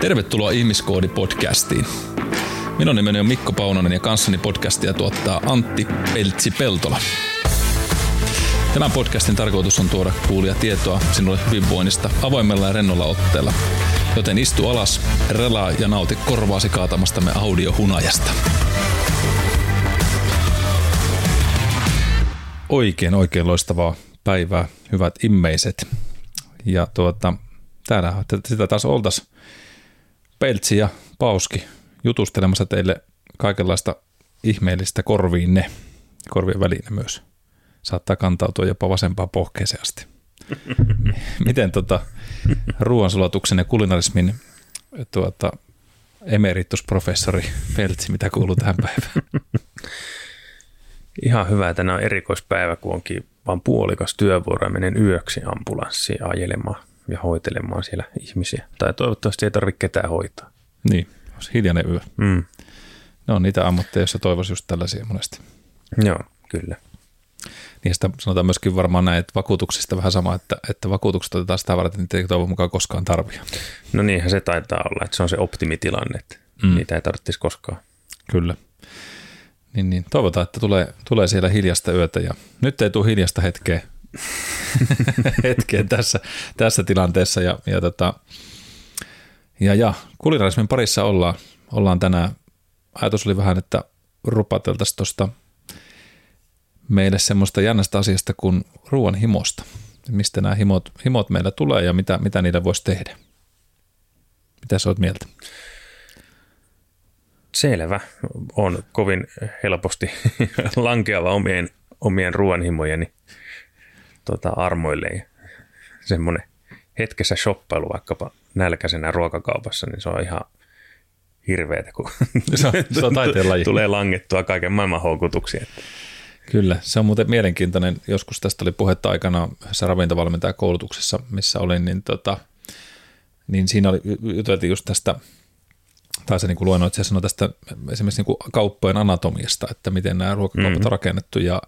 Tervetuloa Ihmiskoodi-podcastiin. Minun nimeni on Mikko Paunonen ja kanssani podcastia tuottaa Antti Peltsi-Peltola. Tämän podcastin tarkoitus on tuoda kuulia tietoa sinulle hyvinvoinnista avoimella ja rennolla otteella. Joten istu alas, relaa ja nauti korvaasi kaatamastamme audiohunajasta. Oikein, oikein loistavaa päivää, hyvät immeiset. Ja tuota, täällä sitä taas oltaisiin Peltsi ja Pauski jutustelemassa teille kaikenlaista ihmeellistä korviinne, korvien väline myös. Saattaa kantautua jopa vasempaan pohkeeseen asti. Miten tota, ruoansulatuksen ja kulinarismin tuota, emeritusprofessori Peltsi, mitä kuuluu tähän päivään? Ihan hyvä, että on erikoispäivä, kun onkin vaan puolikas työvuoro ja menen yöksi ambulanssiin ajelemaan ja hoitelemaan siellä ihmisiä. Tai toivottavasti ei tarvitse ketään hoitaa. Niin, olisi hiljainen yö. Mm. Ne on niitä ammatteja, joissa toivoisi just tällaisia monesti. Joo, kyllä. Niistä sanotaan myöskin varmaan näin, että vakuutuksista vähän sama, että, että vakuutukset otetaan sitä varten, että ei toivon mukaan koskaan tarvitse. No niinhän se taitaa olla, että se on se optimitilanne, että mm. niitä ei tarvitsisi koskaan. Kyllä. Niin, niin. Toivotaan, että tulee, tulee siellä hiljasta yötä ja nyt ei tule hiljasta hetkeä, hetkeä tässä, tässä tilanteessa ja, ja, tota, ja, ja kulinarismin parissa ollaan, ollaan tänään. Ajatus oli vähän, että rupateltaisiin tuosta meille semmoista jännästä asiasta kuin ruoan himosta. Mistä nämä himot, himot meillä tulee ja mitä, mitä niitä voisi tehdä. Mitä sä oot mieltä? Selvä. On kovin helposti lankeava omien, omien ruoanhimojeni tota, armoille. Semmoinen hetkessä shoppailu vaikkapa nälkäisenä ruokakaupassa, niin se on ihan hirveetä, kun se on, se on tulee langettua kaiken maailman houkutuksia. Kyllä, se on muuten mielenkiintoinen. Joskus tästä oli puhetta aikana yhdessä ravintovalmentajakoulutuksessa, missä olin, niin, tota, niin siinä oli, juteltiin just tästä, tai se niin luennoitsija sanoi tästä esimerkiksi niin kauppojen anatomiasta, että miten nämä ruokakaupat mm-hmm. on rakennettu ja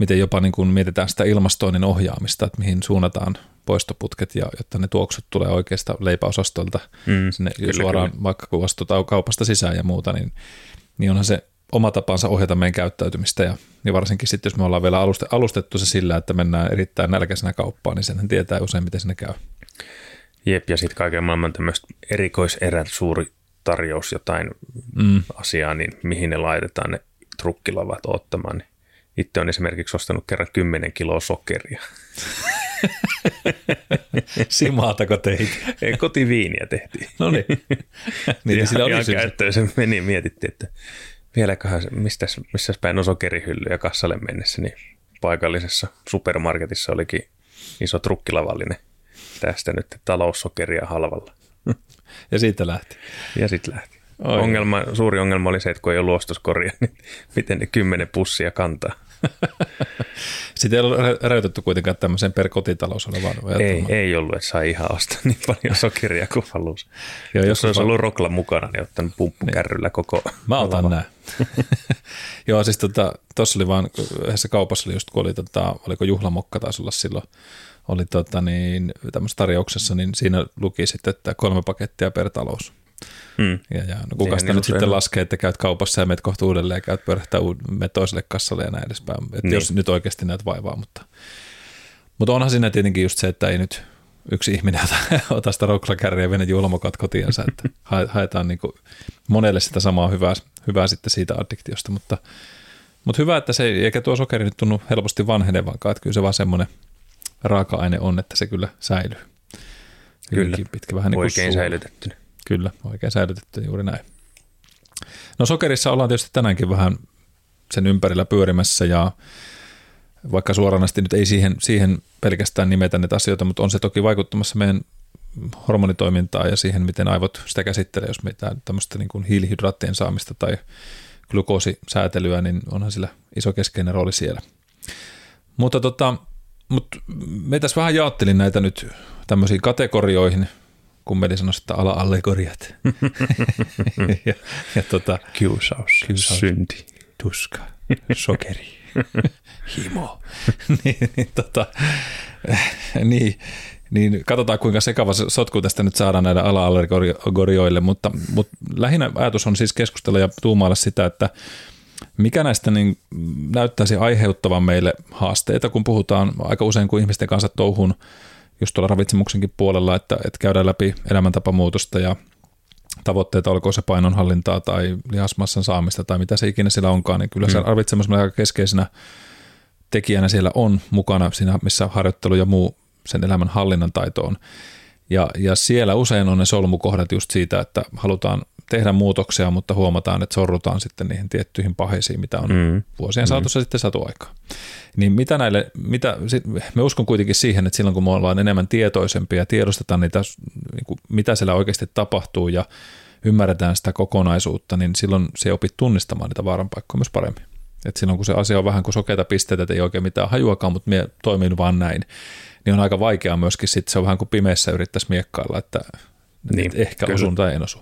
miten jopa niin kuin mietitään sitä ilmastoinnin ohjaamista, että mihin suunnataan poistoputket, ja jotta ne tuoksut tulee oikeasta leipäosastolta mm, sinne kyllä, suoraan, kyllä. vaikka kun astutaan kaupasta sisään ja muuta, niin, niin onhan se oma tapansa ohjata meidän käyttäytymistä, ja, ja varsinkin sitten, jos me ollaan vielä alustettu se sillä, että mennään erittäin nälkäisenä kauppaan, niin senhän tietää usein, miten sinne käy. Jep, ja sitten kaiken maailman tämmöistä erikoiserät suuri tarjous jotain mm. asiaa, niin mihin ne laitetaan ne trukkilavat ottamaan, niin itse on esimerkiksi ostanut kerran 10 kiloa sokeria. Simaatako teit? Ei, kotiviiniä tehtiin. No niin. niin sillä oli käyttöön se meni ja mietittiin, että vieläköhän, mistä, missä päin on sokerihyllyjä kassalle mennessä, niin paikallisessa supermarketissa olikin iso trukkilavallinen tästä nyt taloussokeria halvalla. Ja siitä lähti. Ja sitten lähti. Ongelma, suuri ongelma oli se, että kun ei ole luostoskoria, niin miten ne kymmenen pussia kantaa. Sitten ei ole rajoitettu kuitenkaan tämmöiseen per kotitalous olevaan Ei, ei ollut, että sai ihan ostaa niin paljon sokeria kuin halusi. Joo, jos olisi ollut rokla mukana, niin ottanut pumppukärryllä niin. koko Mä otan nämä. Joo, siis tuossa tota, oli vaan, yhdessä kaupassa oli just, kun oli, tota, oliko juhlamokka taisi olla silloin, oli tota, niin, tämmöisessä tarjouksessa, niin siinä luki sitten, että kolme pakettia per talous. Mm. Ja, ja no kuka sitä nyt sitten en... laskee, että käyt kaupassa ja menet kohta uudelleen ja käyt pyörähtää me toiselle kassalle ja näin edespäin. Että niin. Jos nyt oikeasti näet vaivaa, mutta, mutta onhan siinä tietenkin just se, että ei nyt yksi ihminen ota, ota sitä rouklakärriä ja vene juhlamokat kotiinsa, että haetaan niin kuin monelle sitä samaa hyvää, hyvää sitten siitä addiktiosta, mutta, mutta hyvä, että se eikä tuo sokeri nyt tunnu helposti vanhenevankaan, että kyllä se vaan semmoinen raaka-aine on, että se kyllä säilyy. Kyllä, pitkä, vähän niin oikein säilytettynä. Kyllä, oikein säilytetty juuri näin. No sokerissa ollaan tietysti tänäänkin vähän sen ympärillä pyörimässä ja vaikka suoranasti nyt ei siihen, siihen pelkästään nimetä näitä asioita, mutta on se toki vaikuttamassa meidän hormonitoimintaa ja siihen, miten aivot sitä käsittelee, jos mitään tämmöistä niin kuin hiilihydraattien saamista tai glukoosisäätelyä, niin onhan sillä iso keskeinen rooli siellä. Mutta tota, mutta me tässä vähän jaottelin näitä nyt tämmöisiin kategorioihin – kummeli sanoi, että ala allegoriat. ja, ja tota, kiusaus, kiusaus, synti, tuska, sokeri, himo. niin, niin, tota, niin, niin katsotaan kuinka sekava sotku tästä nyt saadaan näille ala-allegorioille, mutta, mutta lähinnä ajatus on siis keskustella ja tuumailla sitä, että mikä näistä niin näyttäisi aiheuttavan meille haasteita, kun puhutaan aika usein, kun ihmisten kanssa touhun just tuolla ravitsemuksenkin puolella, että, että käydään läpi elämäntapamuutosta ja tavoitteita, olkoon se painonhallintaa tai lihasmassan saamista tai mitä se ikinä siellä onkaan, niin kyllä mm. se ravitsemus aika keskeisenä tekijänä siellä on mukana siinä, missä harjoittelu ja muu sen elämän hallinnan taito on. Ja, ja siellä usein on ne solmukohdat just siitä, että halutaan tehdä muutoksia, mutta huomataan, että sorrutaan sitten niihin tiettyihin paheisiin, mitä on mm. vuosien mm. saatossa sitten saatu aikaa. Niin mitä näille, mitä, me uskon kuitenkin siihen, että silloin kun me ollaan enemmän tietoisempia ja tiedostetaan niitä, niin kuin, mitä siellä oikeasti tapahtuu ja ymmärretään sitä kokonaisuutta, niin silloin se opit tunnistamaan niitä vaaranpaikkoja myös paremmin. Et silloin kun se asia on vähän kuin sokeita pisteitä, että ei oikein mitään hajuakaan, mutta me toimin vaan näin, niin on aika vaikeaa myöskin sitten, se on vähän kuin pimeässä yrittäisi miekkailla, että niin, ehkä kyllä. osun tai en osu.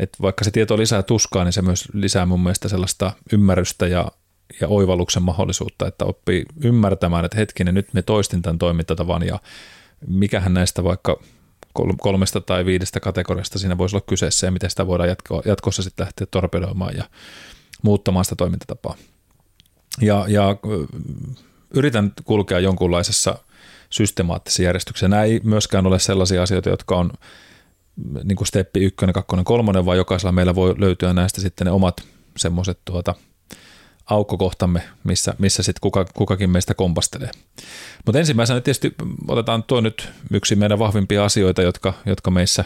Et vaikka se tieto lisää tuskaa, niin se myös lisää mun mielestä sellaista ymmärrystä ja, ja oivalluksen mahdollisuutta, että oppii ymmärtämään, että hetkinen, nyt me toistin tämän toimintatavan ja mikähän näistä vaikka kolmesta tai viidestä kategoriasta siinä voisi olla kyseessä ja miten sitä voidaan jatko, jatkossa sitten lähteä torpedoimaan ja muuttamaan sitä toimintatapaa. Ja, ja yritän kulkea jonkunlaisessa systemaattisessa järjestyksessä. Nämä ei myöskään ole sellaisia asioita, jotka on niin kuin steppi ykkönen, kakkonen, kolmonen, vaan jokaisella meillä voi löytyä näistä sitten ne omat semmoiset tuota, aukkokohtamme, missä, missä sitten kuka, kukakin meistä kompastelee. Mutta ensimmäisenä tietysti otetaan tuo nyt yksi meidän vahvimpia asioita, jotka, jotka meissä,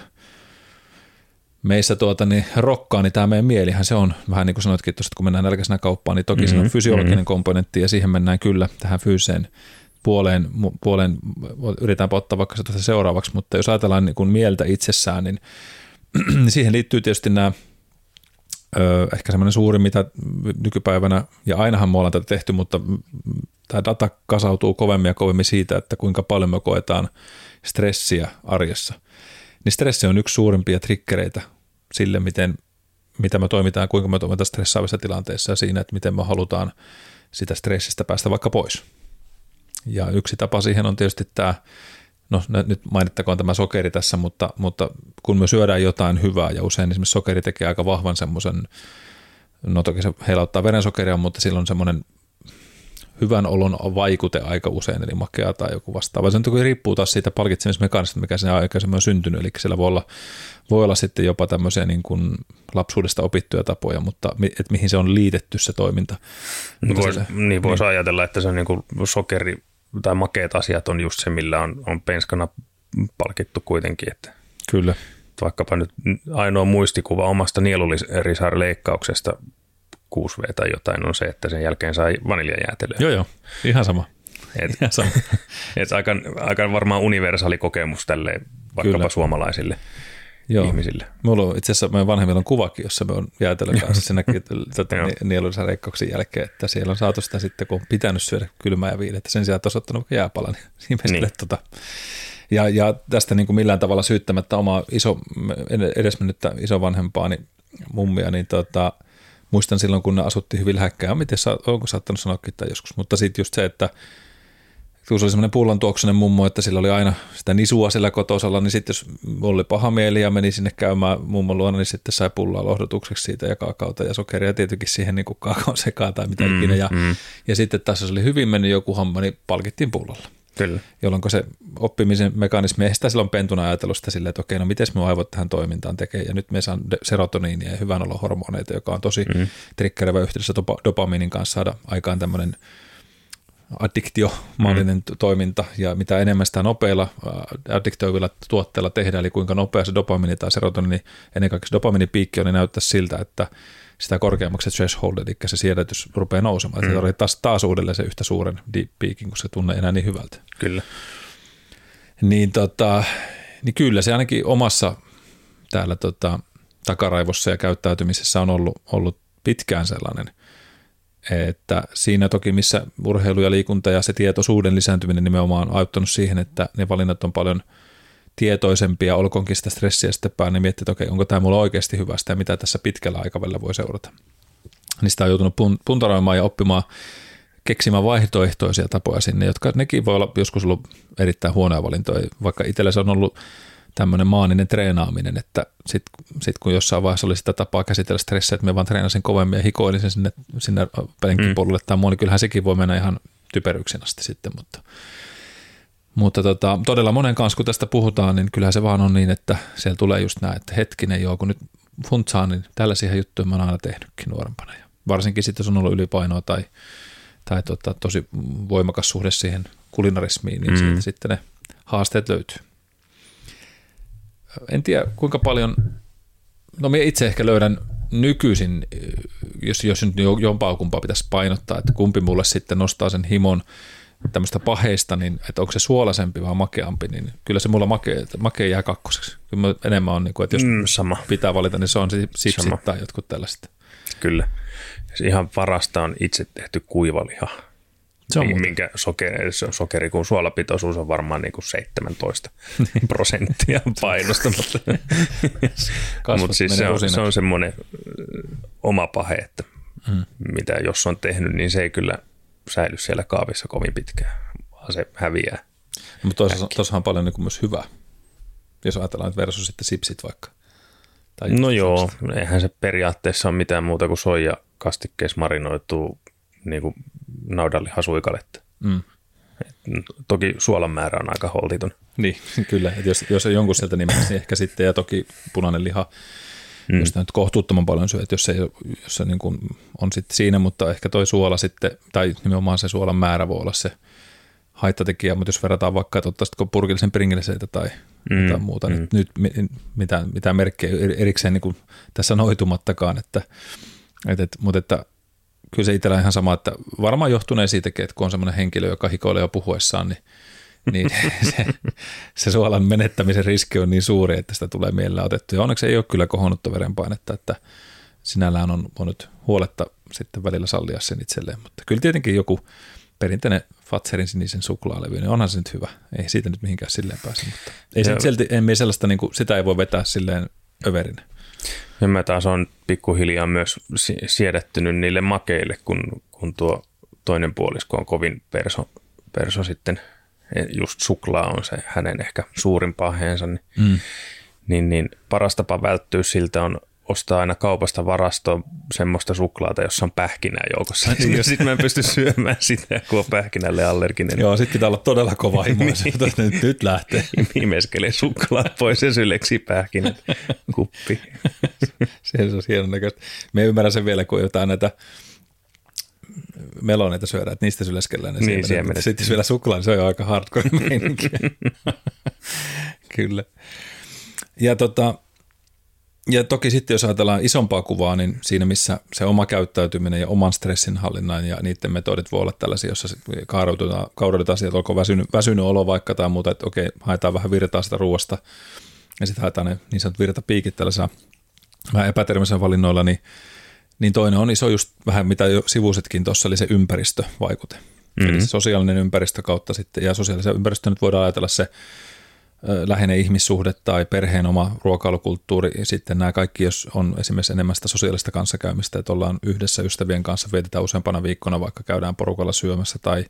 meissä tuota, niin rokkaa, niin tämä meidän mielihän se on, vähän niin kuin sanoitkin tuosta, kun mennään nälkäisenä kauppaan, niin toki mm-hmm. se on fysiologinen mm-hmm. komponentti ja siihen mennään kyllä tähän fyyseen puoleen, puoleen yritän ottaa vaikka se seuraavaksi, mutta jos ajatellaan niin kuin mieltä itsessään, niin, siihen liittyy tietysti nämä ehkä semmoinen suuri, mitä nykypäivänä, ja ainahan me ollaan tätä tehty, mutta tämä data kasautuu kovemmin ja kovemmin siitä, että kuinka paljon me koetaan stressiä arjessa. Niin stressi on yksi suurimpia trikkereitä sille, miten, mitä me toimitaan, kuinka me toimitaan stressaavissa tilanteissa ja siinä, että miten me halutaan sitä stressistä päästä vaikka pois. Ja yksi tapa siihen on tietysti tämä, no nyt mainittakoon tämä sokeri tässä, mutta, mutta kun me syödään jotain hyvää ja usein esimerkiksi sokeri tekee aika vahvan semmoisen, no toki se heilauttaa verensokeria, mutta silloin semmoinen hyvän olon vaikute aika usein, eli makea tai joku vastaava. Se on riippuu taas siitä palkitsemismekanismista, mikä siinä aikaisemmin on syntynyt, eli siellä voi olla, voi olla sitten jopa tämmöisiä niin kuin lapsuudesta opittuja tapoja, mutta et mihin se on liitetty se toiminta. Niin voisi, niin voisi niin. ajatella, että se on niin kuin sokeri tai makeat asiat on just se, millä on, on penskana palkittu kuitenkin. Että Kyllä. Vaikkapa nyt ainoa muistikuva omasta nielurisar-leikkauksesta 6V tai jotain on se, että sen jälkeen sai vaniljajäätelöä. Joo, joo. Ihan sama. Et, Ihan sama. et aika, aika varmaan universaali kokemus tälle vaikkapa Kyllä. suomalaisille. Joo. ihmisille. Mulla on itse asiassa meidän vanhemmilla on kuvakin, jossa me on jäätelön kanssa. Se näkyy reikkauksen jälkeen, että siellä on saatu sitä sitten, kun on pitänyt syödä kylmää ja viilettä. Sen sijaan, että olisi ottanut jääpala, niin ihmisille niin. tota. Ja, ja tästä niin kuin millään tavalla syyttämättä omaa iso, edesmennyttä isovanhempaani mummia, niin tota, muistan silloin, kun ne asuttiin hyvin lähekkäin, miten onko saattanut sanoakin tai joskus, mutta sitten just se, että kun se oli semmoinen pullon tuoksunen mummo, että sillä oli aina sitä nisua sillä kotosalla, niin sitten jos oli paha mieli ja meni sinne käymään mummon luona, niin sitten sai pullaa lohdutukseksi siitä ja kaakaota ja sokeria tietenkin siihen niin kaakaon sekaan tai mitä mm, ikinä. Ja, mm. ja sitten tässä oli hyvin mennyt joku homma, niin palkittiin pullolla. Kyllä. Jolloin se oppimisen mekanismi, ei sitä silloin pentuna ajatellut sitä silleen, että okei, no miten me aivot tähän toimintaan tekee, ja nyt me saan serotoniinia ja hyvän olon hormoneita, joka on tosi mm. trikkerevä yhteydessä dopamiinin kanssa saada aikaan tämmöinen addiktiomaallinen mm. toiminta ja mitä enemmän sitä nopeilla addiktoivilla tuotteilla tehdään, eli kuinka nopea se dopamini tai serotonini, ennen kaikkea se dopaminipiikki on, niin näyttää siltä, että sitä korkeammaksi se threshold, eli se siedätys rupeaa nousemaan. Mm. Se taas, taas uudelleen se yhtä suuren deep peakin, kun se tunne enää niin hyvältä. Kyllä. Niin, tota, niin kyllä se ainakin omassa täällä tota, takaraivossa ja käyttäytymisessä on ollut, ollut pitkään sellainen – että siinä toki missä urheilu ja liikunta ja se tietoisuuden lisääntyminen nimenomaan on auttanut siihen, että ne valinnat on paljon tietoisempia, olkoonkin sitä stressiä sitten päin, niin miettii, että okei, onko tämä mulla oikeasti hyvästä ja mitä tässä pitkällä aikavälillä voi seurata. Sitä on joutunut puntaroimaan ja oppimaan keksimään vaihtoehtoisia tapoja sinne, jotka nekin voi olla joskus ollut erittäin huonoja valintoja, vaikka itsellä se on ollut tämmöinen maaninen treenaaminen, että sitten sit kun jossain vaiheessa oli sitä tapaa käsitellä stressiä, että me vaan treenasin kovemmin ja hikoilin sen sinne, sinne penkkipolulle mm. tai muu, niin kyllähän sekin voi mennä ihan typeryksin asti sitten, mutta, mutta tota, todella monen kanssa, kun tästä puhutaan, niin kyllähän se vaan on niin, että siellä tulee just näin, että hetkinen joo, kun nyt funtsaan, niin tällaisia juttuja mä oon aina tehnytkin nuorempana. Ja varsinkin sitten, jos on ollut ylipainoa tai, tai tota, tosi voimakas suhde siihen kulinarismiin, niin mm. siitä sitten ne haasteet löytyy. En tiedä kuinka paljon, no minä itse ehkä löydän nykyisin, jos, jos nyt jompaa kumpaa pitäisi painottaa, että kumpi mulle sitten nostaa sen himon tämmöistä paheista, niin että onko se suolaisempi vai makeampi, niin kyllä se mulla makea, makea jää kakkoseksi. Kyllä enemmän on, niin kuin, että jos mm, sama. pitää valita, niin se on sipsit sama. tai jotkut tällaiset. Kyllä. Ihan parasta on itse tehty kuivaliha. Se on minkä sokeri, sokeri, kun suolapitoisuus on varmaan niin kuin 17 prosenttia painosta. mutta Mut siis se on, se on semmoinen oma pahe, että hmm. mitä jos on tehnyt, niin se ei kyllä säily siellä kaavissa kovin pitkään, vaan se häviää. No, mutta tuossa on paljon niin myös hyvää, jos ajatellaan että versus sitten sipsit vaikka. Tai no joo, sellaista. eihän se periaatteessa ole mitään muuta kuin soija kastikkeessa marinoituu niin kuin naudallihasuikaletta. Mm. toki suolan määrä on aika holtiton. Niin, kyllä. Et jos, jos jonkun sieltä nimessä, niin ehkä sitten, ja toki punainen liha, mm. jos nyt kohtuuttoman paljon syö, että jos se, jos se niin kuin on sitten siinä, mutta ehkä toi suola sitten, tai nimenomaan se suolan määrä voi olla se haittatekijä, mutta jos verrataan vaikka, että ottaisitko purkillisen pringleseitä tai mm. jotain muuta, niin mm. nyt mitään, mitään merkkejä erikseen niin kuin tässä noitumattakaan, että, että, että, mutta että kyllä se itsellä ihan sama, että varmaan johtuneen siitäkin, että kun on semmoinen henkilö, joka hikoilee jo puhuessaan, niin, niin se, se suolan menettämisen riski on niin suuri, että sitä tulee mielellä otettu. Ja onneksi ei ole kyllä kohonnutta verenpainetta, että sinällään on voinut huoletta sitten välillä sallia sen itselleen. Mutta kyllä tietenkin joku perinteinen Fatserin sinisen suklaalevy, niin onhan se nyt hyvä. Ei siitä nyt mihinkään silleen pääse, mutta ei se silti, en sellaista, niin kuin, sitä ei voi vetää silleen överinä. Ja mä taas on pikkuhiljaa myös siedättynyt niille makeille, kun, kun tuo toinen puolisko on kovin perso, perso sitten, e, just suklaa on se hänen ehkä suurin paheensa, niin, mm. niin, niin paras tapa välttyä siltä on ostaa aina kaupasta varastoon semmoista suklaata, jossa on pähkinää joukossa. Niin sitten mä en pysty syömään sitä, kun on pähkinälle allerginen. Joo, sitten pitää olla todella kova himo, niin. nyt, nyt lähtee. Imeskelee suklaa pois ja syleksi pähkinät kuppi. se on hienon näköistä. Me ymmärrän sen vielä, kun jotain näitä meloneita syödään, että niistä syleskellään ne niin, siemenet. Sitten jos vielä suklaa, niin se on jo aika hardcore. Kyllä. Ja tota, ja toki sitten jos ajatellaan isompaa kuvaa, niin siinä missä se oma käyttäytyminen ja oman stressinhallinnan ja niiden metodit voi olla tällaisia, jossa kaaraudutaan sieltä, olkoon väsynyt, väsynyt olo vaikka tai muuta, että okei, haetaan vähän virtaa sitä ruoasta ja sitten haetaan ne niin sanotut virtapiikit tällaisella vähän epäterveellisellä valinnoilla, niin, niin toinen on iso just vähän mitä jo sivuisetkin tuossa, eli se ympäristövaikute. Mm-hmm. Eli se sosiaalinen ympäristö kautta sitten, ja sosiaalisen ympäristön nyt voidaan ajatella se läheinen ihmissuhde tai perheen oma ruokailukulttuuri. Sitten nämä kaikki, jos on esimerkiksi enemmän sitä sosiaalista kanssakäymistä, että ollaan yhdessä ystävien kanssa, vietetään useampana viikkona, vaikka käydään porukalla syömässä tai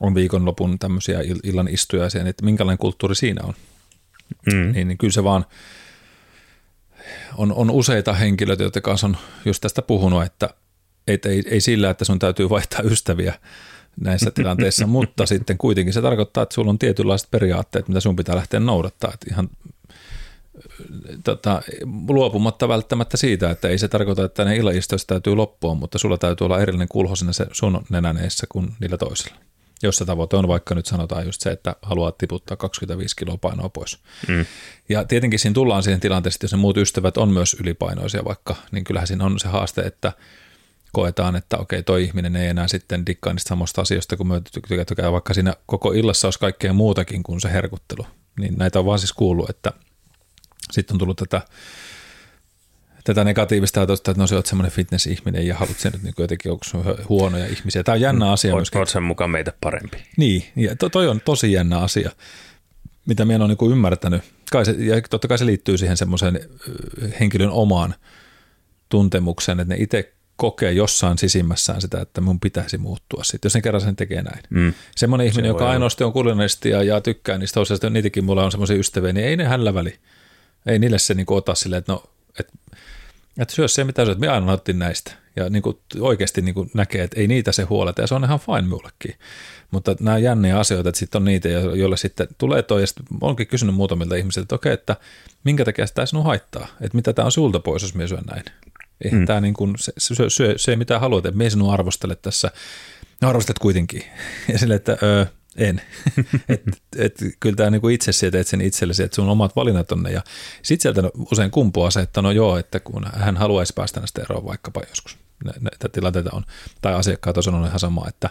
on viikonlopun tämmöisiä illan istujaisia, niin että minkälainen kulttuuri siinä on. Mm. Niin, niin kyllä se vaan on, on useita henkilöitä, joiden kanssa on just tästä puhunut, että et ei, ei sillä, että sun täytyy vaihtaa ystäviä, näissä tilanteissa, mutta sitten kuitenkin se tarkoittaa, että sulla on tietynlaiset periaatteet, mitä sun pitää lähteä noudattaa. Että ihan tota, luopumatta välttämättä siitä, että ei se tarkoita, että ne illanistoista täytyy loppua, mutta sulla täytyy olla erillinen kulho sinne se sun nenäneessä kuin niillä toisilla. Jos se tavoite on vaikka nyt sanotaan just se, että haluaa tiputtaa 25 kiloa painoa pois. Mm. Ja tietenkin siinä tullaan siihen tilanteeseen, että jos ne muut ystävät on myös ylipainoisia vaikka, niin kyllähän siinä on se haaste, että – koetaan, että okei, toi ihminen ei enää sitten dikkaa niistä samasta asioista, kun me tykätään vaikka siinä koko illassa olisi kaikkea muutakin kuin se herkuttelu. Niin näitä on vaan siis kuullut, että sitten on tullut tätä, tätä negatiivista ajatusta, että no se on semmoinen fitness-ihminen ja haluat sen nyt niin jotenkin, onko huonoja ihmisiä. Tämä on jännä asia Oot, myöskin. Oot sen mukaan meitä parempi. Niin, ja to, toi on tosi jännä asia, mitä minä olen niin ymmärtänyt. Kai se, ja totta kai se liittyy siihen semmoiseen henkilön omaan tuntemukseen, että ne itse kokee jossain sisimmässään sitä, että mun pitäisi muuttua sitten, jos sen kerran sen tekee näin. Mm. Semmoinen ihminen, se joka ainoasti on kulinaristi ja, ja tykkää niistä osasta, niitäkin mulla on semmoisia ystäviä, niin ei ne hällä väli. Ei niille se niin ota silleen, että no, et, et syö se mitä syöt, minä aina nautin näistä. Ja niin kuin oikeasti niin kuin näkee, että ei niitä se huoleta ja se on ihan fine mullekin. Mutta nämä jänniä asioita, että sitten on niitä, joille sitten tulee toi, ja sitten olenkin kysynyt muutamilta ihmisiltä, että okei, että minkä takia sitä sinun haittaa, että mitä tämä on sulta pois, jos minä syön näin. Eihän mm. tämä niin kuin, se, se, se, se, mitä haluat, että minä sinun arvostele tässä, no arvostat kuitenkin. Ja sille, että öö, en. et, et, kyllä tämä niinku itse sieltä sen itsellesi, että sun omat valinnat on ne. Ja sitten sieltä usein kumpuaa se, että no joo, että kun hän haluaisi päästä näistä eroon vaikkapa joskus. Näitä tilanteita on, tai asiakkaat on ihan sama, että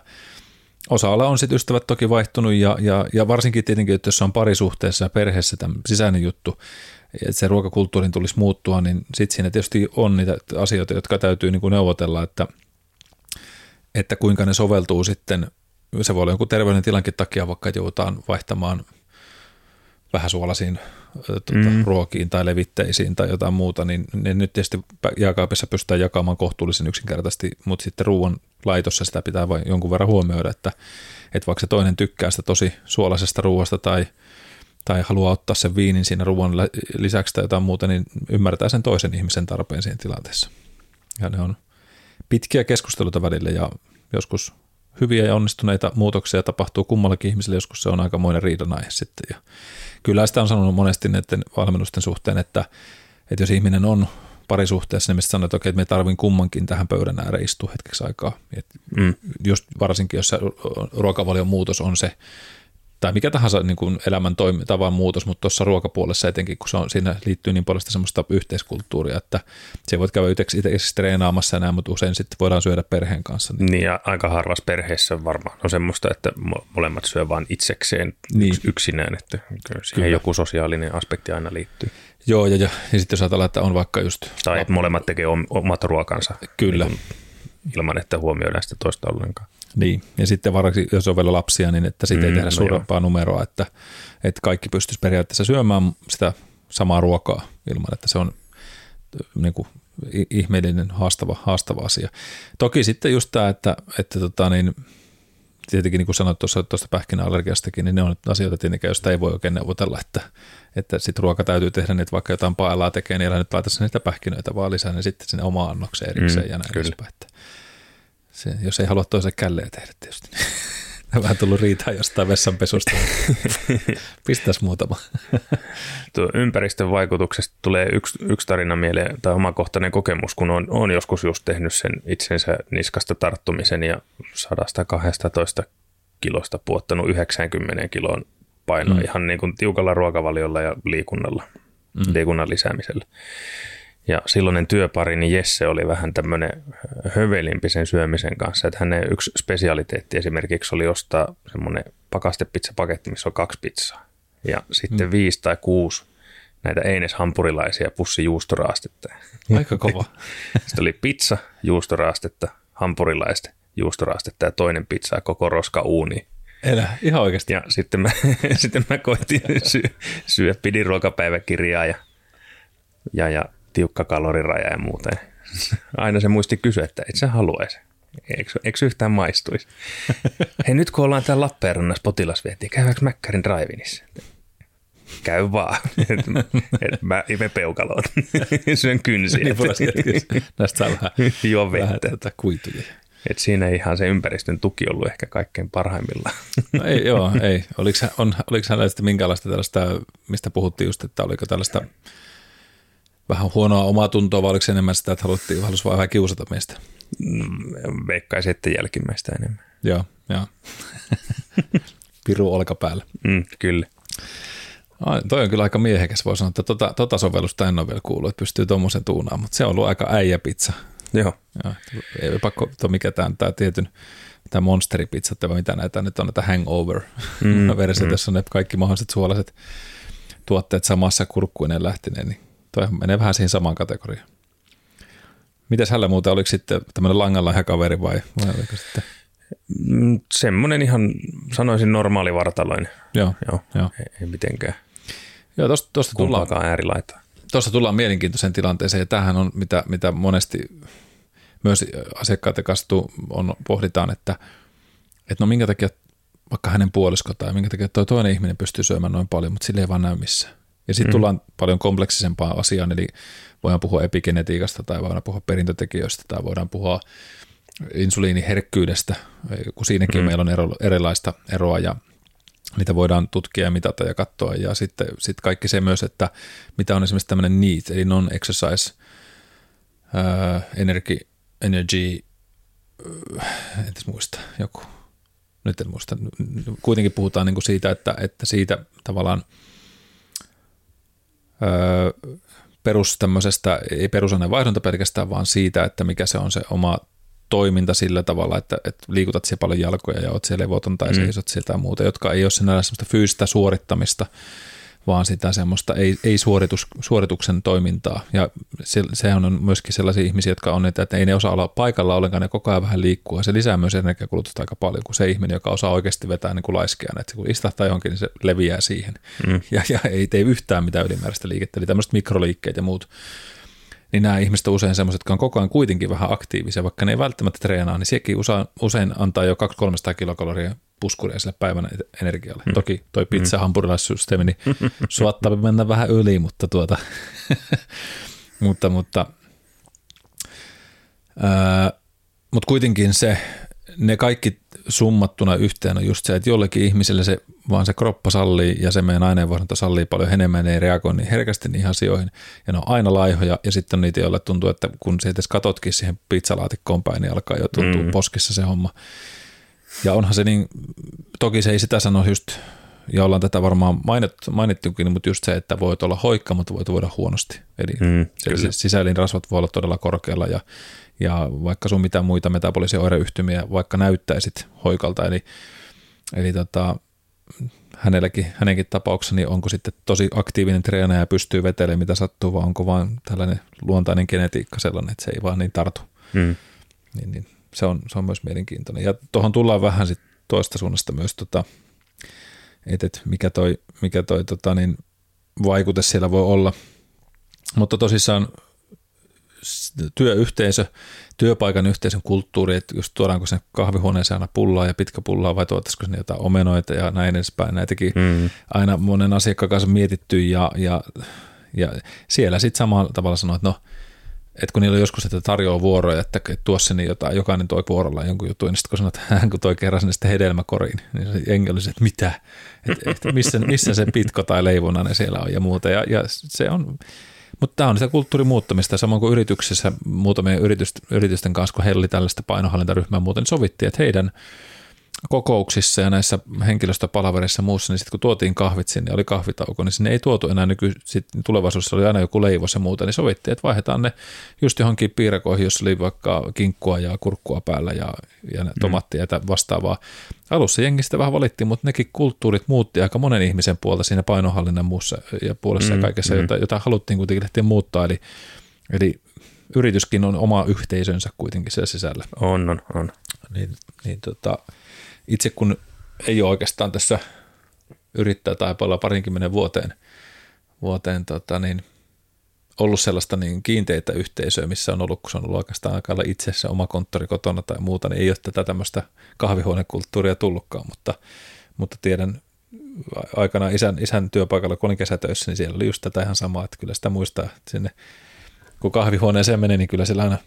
Osalla on sitten ystävät toki vaihtunut ja, ja, ja varsinkin tietenkin, että jos on parisuhteessa ja perheessä tämä sisäinen juttu, että se ruokakulttuurin tulisi muuttua, niin sitten siinä tietysti on niitä asioita, jotka täytyy niin kuin neuvotella, että, että kuinka ne soveltuu sitten, se voi olla jonkun terveyden tilankin takia, vaikka joudutaan vaihtamaan vähän suolaisiin tuota, mm. ruokiin tai levitteisiin tai jotain muuta, niin ne nyt tietysti jääkaapissa pystytään jakamaan kohtuullisen yksinkertaisesti, mutta sitten ruoan laitossa sitä pitää vain jonkun verran huomioida, että, että vaikka se toinen tykkää sitä tosi suolaisesta ruoasta tai, tai haluaa ottaa sen viinin siinä ruoan lisäksi tai jotain muuta, niin ymmärtää sen toisen ihmisen tarpeen siinä tilanteessa. Ja ne on pitkiä keskusteluita välillä ja joskus hyviä ja onnistuneita muutoksia tapahtuu kummallakin ihmiselle, joskus se on aikamoinen riidan aihe sitten. Ja kyllä sitä on sanonut monesti näiden valmennusten suhteen, että, että jos ihminen on parisuhteessa, niin mistä sanoit, että, okei, että me tarvin kummankin tähän pöydän ääreen istua hetkeksi aikaa. Et mm. Just varsinkin, jos ruokavalion muutos on se tai mikä tahansa niin kuin elämän tavan muutos, mutta tuossa ruokapuolessa etenkin, kun se on, siinä liittyy niin paljon semmoista yhteiskulttuuria, että se voit käydä itse treenaamassa ja näin, mutta usein sitten voidaan syödä perheen kanssa. Niin ja aika harvassa perheessä varmaan on semmoista, että molemmat syö vain itsekseen niin. yksinään, että siihen Kyllä. joku sosiaalinen aspekti aina liittyy. Joo, ja, ja, ja sitten jos ajatellaan, että on vaikka just... Tai että molemmat tekee omat ruokansa. Kyllä. Niin ilman, että huomioidaan sitä toista ollenkaan. Niin, ja sitten varsinkin, jos on vielä lapsia, niin että siitä mm, ei tehdä no suurempaa joo. numeroa, että, että kaikki pystyisi periaatteessa syömään sitä samaa ruokaa ilman, että se on niin kuin, ihmeellinen haastava, haastava asia. Toki sitten just tämä, että, että tota, niin, tietenkin niin kuin sanoit tuossa, tuosta pähkinäallergiastakin, niin ne on asioita tietenkin, joista ei voi oikein neuvotella, että, että sitten ruoka täytyy tehdä, niin että vaikka jotain paelaa tekee, niin älä nyt laita niitä pähkinöitä, vaan lisää ne sitten sinne omaan annokseen erikseen mm, ja näin kyllä. edespäin. Että se, jos ei halua toisen källeä tehdä tietysti. Vähän tullut riitaa jostain vessanpesusta. Pistäisi muutama. Tuo ympäristön vaikutuksesta tulee yksi, yksi tarina mieleen, tai omakohtainen kokemus, kun on, on joskus just tehnyt sen itsensä niskasta tarttumisen ja 112 kilosta puottanut 90 kilon painoa mm. ihan niin kuin tiukalla ruokavaliolla ja liikunnalla, mm. liikunnan lisäämisellä. Ja silloinen työpari, niin Jesse oli vähän tämmöinen hövelimpi sen syömisen kanssa, että hänen yksi spesialiteetti esimerkiksi oli ostaa semmoinen pakastepizzapaketti, missä on kaksi pizzaa. Ja sitten mm. viisi tai kuusi näitä Eines-hampurilaisia pussi juustoraastetta. Aika kova. sitten oli pizza, juustoraastetta, hampurilaista, juustoraastetta ja toinen pizza koko roska uuni. Elä, ihan oikeasti. Ja sitten mä, sitten mä koitin syödä, syö, pidin ruokapäiväkirjaa ja, ja, ja tiukka kaloriraja ja muuta. Aina se muisti kysyä, että et sä haluaisi. Eikö, eikö yhtään maistuisi? Hei nyt kun ollaan täällä Lappeenrannassa potilasviettiä, käydäänkö Mäkkärin drive Käy vaan. Et, mä imen peukaloon. Syön kynsiä. niin, Näistä saa vähän, Juo vettä. vähän tätä kuituja. Et siinä ihan se ympäristön tuki ollut ehkä kaikkein parhaimmillaan. No ei, joo, ei. Oliko, on, oliko hänellä sitten minkälaista tällaista, mistä puhuttiin just, että oliko tällaista vähän huonoa omaa tuntoa, vai oliko se enemmän sitä, että haluttiin, halusi vaan vähän kiusata meistä? Mm, veikkaisin, että jälkimmäistä enemmän. Joo, joo. Piru olkapäällä. Mm, kyllä. Ai, toi on kyllä aika miehekäs, voi sanoa, että tota, tota sovellusta en ole vielä kuullut, että pystyy tuommoisen tuunaamaan, mutta se on ollut aika äijäpizza. Joo. Joo ei pakko, to mikä tämä, tämä tietyn, tämä monsteripizza, vai mitä näitä nyt on, näitä hangover mm, mm. jossa on ne kaikki mahdolliset suolaiset tuotteet samassa kurkkuinen lähtineen, niin Toi menee vähän siihen samaan kategoriaan. Mitäs hänellä muuten, oliko sitten tämmöinen langalla kaveri vai, vai oliko sitten? Mm, semmoinen ihan, sanoisin normaali vartaloinen. Joo, joo, joo. Ei, ei mitenkään. Joo, tosta, tosta tullaan, äärilaita. Tuossa tullaan mielenkiintoiseen tilanteeseen, ja tämähän on, mitä, mitä monesti myös asiakkaiden kanssa on, pohditaan, että, että no minkä takia vaikka hänen puolisko tai minkä takia tuo toinen ihminen pystyy syömään noin paljon, mutta sille ei vaan näy missään. Ja sitten mm. tullaan paljon kompleksisempaan asiaan, eli voidaan puhua epigenetiikasta tai voidaan puhua perintötekijöistä tai voidaan puhua insuliiniherkkyydestä, kun siinäkin mm. meillä on ero, erilaista eroa ja niitä voidaan tutkia ja mitata ja katsoa. Ja sitten sit kaikki se myös, että mitä on esimerkiksi tämmöinen NEAT, eli non-exercise uh, energy, energy uh, en muista, joku, nyt en muista, kuitenkin puhutaan niin kuin siitä, että, että siitä tavallaan perus tämmöisestä, ei vaihdonta pelkästään, vaan siitä, että mikä se on se oma toiminta sillä tavalla, että, että liikutat siellä paljon jalkoja ja oot siellä levoton tai mm. seisot sieltä ja muuta, jotka ei ole sinällä semmoista fyysistä suorittamista, vaan sitä semmoista ei, ei suoritus, suorituksen toimintaa. Ja se, sehän on myöskin sellaisia ihmisiä, jotka on, että, että ei ne osaa olla paikalla ollenkaan, ne koko ajan vähän liikkuu. Ja se lisää myös energiakulutusta aika paljon kuin se ihminen, joka osaa oikeasti vetää niin kuin laiskeana. Että kun istahtaa johonkin, niin se leviää siihen. Mm. Ja, ja ei tee yhtään mitään ylimääräistä liikettä. Eli tämmöiset mikroliikkeet ja muut niin nämä ihmiset on usein semmoiset, jotka on koko ajan kuitenkin vähän aktiivisia, vaikka ne ei välttämättä treenaa, niin sekin usein, antaa jo 200-300 kilokaloria puskuria sille päivän energialle. Mm. Toki toi pizza mm. hampurilaissysteemi, niin suottaa mennä vähän yli, mutta tuota, mutta, mutta, ää, mutta kuitenkin se, ne kaikki summattuna yhteen on just se, että jollekin ihmiselle se vaan se kroppa sallii ja se meidän aineenvaihdunta sallii paljon enemmän, ne ei reagoi niin herkästi niihin asioihin ja ne on aina laihoja ja sitten on niitä, joille tuntuu, että kun se edes katotkin siihen pizzalaatikkoon päin, niin alkaa jo tuntua mm. poskissa se homma. Ja onhan se niin, toki se ei sitä sano just, ja ollaan tätä varmaan mainittu, mainittukin, mutta just se, että voit olla hoikka, mutta voit voida huonosti. Eli mm, se, sisäelinrasvat voi olla todella korkealla ja ja vaikka sun mitä muita metabolisia oireyhtymiä vaikka näyttäisit hoikalta, eli, eli tota, hänelläkin, hänenkin tapauksessa, niin onko sitten tosi aktiivinen treenaaja ja pystyy vetelemään mitä sattuu, vai onko vaan tällainen luontainen genetiikka sellainen, että se ei vaan niin tartu. Hmm. Niin, niin, se, on, se on myös mielenkiintoinen. Ja tuohon tullaan vähän sitten toista suunnasta myös, tota, että et mikä toi, mikä toi tota, niin vaikute siellä voi olla. Mutta tosissaan työyhteisö, työpaikan yhteisön kulttuuri, että just tuodaanko sen kahvihuoneeseen aina pullaa ja pitkä pullaa vai tuottaisiko sinne jotain omenoita ja näin edespäin. Näitäkin mm. aina monen asiakkaan kanssa mietitty ja, ja, ja siellä sitten samalla tavalla sanoo, että no, että kun niillä on joskus, että tarjoaa vuoroja, että tuossa niin jotain, jokainen toi vuorolla jonkun jutun, niin sitten kun sanot, että hän kun toi kerran sinne sitten hedelmäkoriin, niin se jengi oli se, että mitä, että, että missä, missä se pitko tai leivonainen siellä on ja muuta. Ja, ja se on, mutta tämä on sitä kulttuurin muuttamista, samoin kuin yrityksissä muutamien yritysten kanssa, kun he oli tällaista painohallintaryhmää muuten, sovittiin, että heidän – kokouksissa ja näissä henkilöstöpalaverissa ja muussa, niin sitten kun tuotiin kahvit sinne, oli kahvitauko, niin sinne ei tuotu enää nyky, sit tulevaisuudessa oli aina joku leivos ja muuta, niin sovittiin, että vaihdetaan ne just johonkin piirakoihin, jossa oli vaikka kinkkua ja kurkkua päällä ja, ja mm. tomattia ja vastaavaa. Alussa jengistä vähän valittiin, mutta nekin kulttuurit muutti aika monen ihmisen puolta siinä painohallinnan muussa ja puolessa mm, ja kaikessa, mm. jota, jota haluttiin kuitenkin muuttaa, eli, eli yrityskin on oma yhteisönsä kuitenkin siellä sisällä. On, on, on. Niin, niin tota, itse kun ei ole oikeastaan tässä yrittää taipalla parinkymmenen vuoteen, vuoteen tota niin, ollut sellaista niin kiinteitä yhteisöä, missä on ollut, kun se on ollut oikeastaan aika itse se oma konttori kotona tai muuta, niin ei ole tätä tämmöistä kahvihuonekulttuuria tullutkaan, mutta, mutta tiedän aikana isän, isän työpaikalla, kun olin kesätöissä, niin siellä oli just tätä ihan samaa, että kyllä sitä muistaa, että sinne kun kahvihuoneeseen menee, niin kyllä siellä aina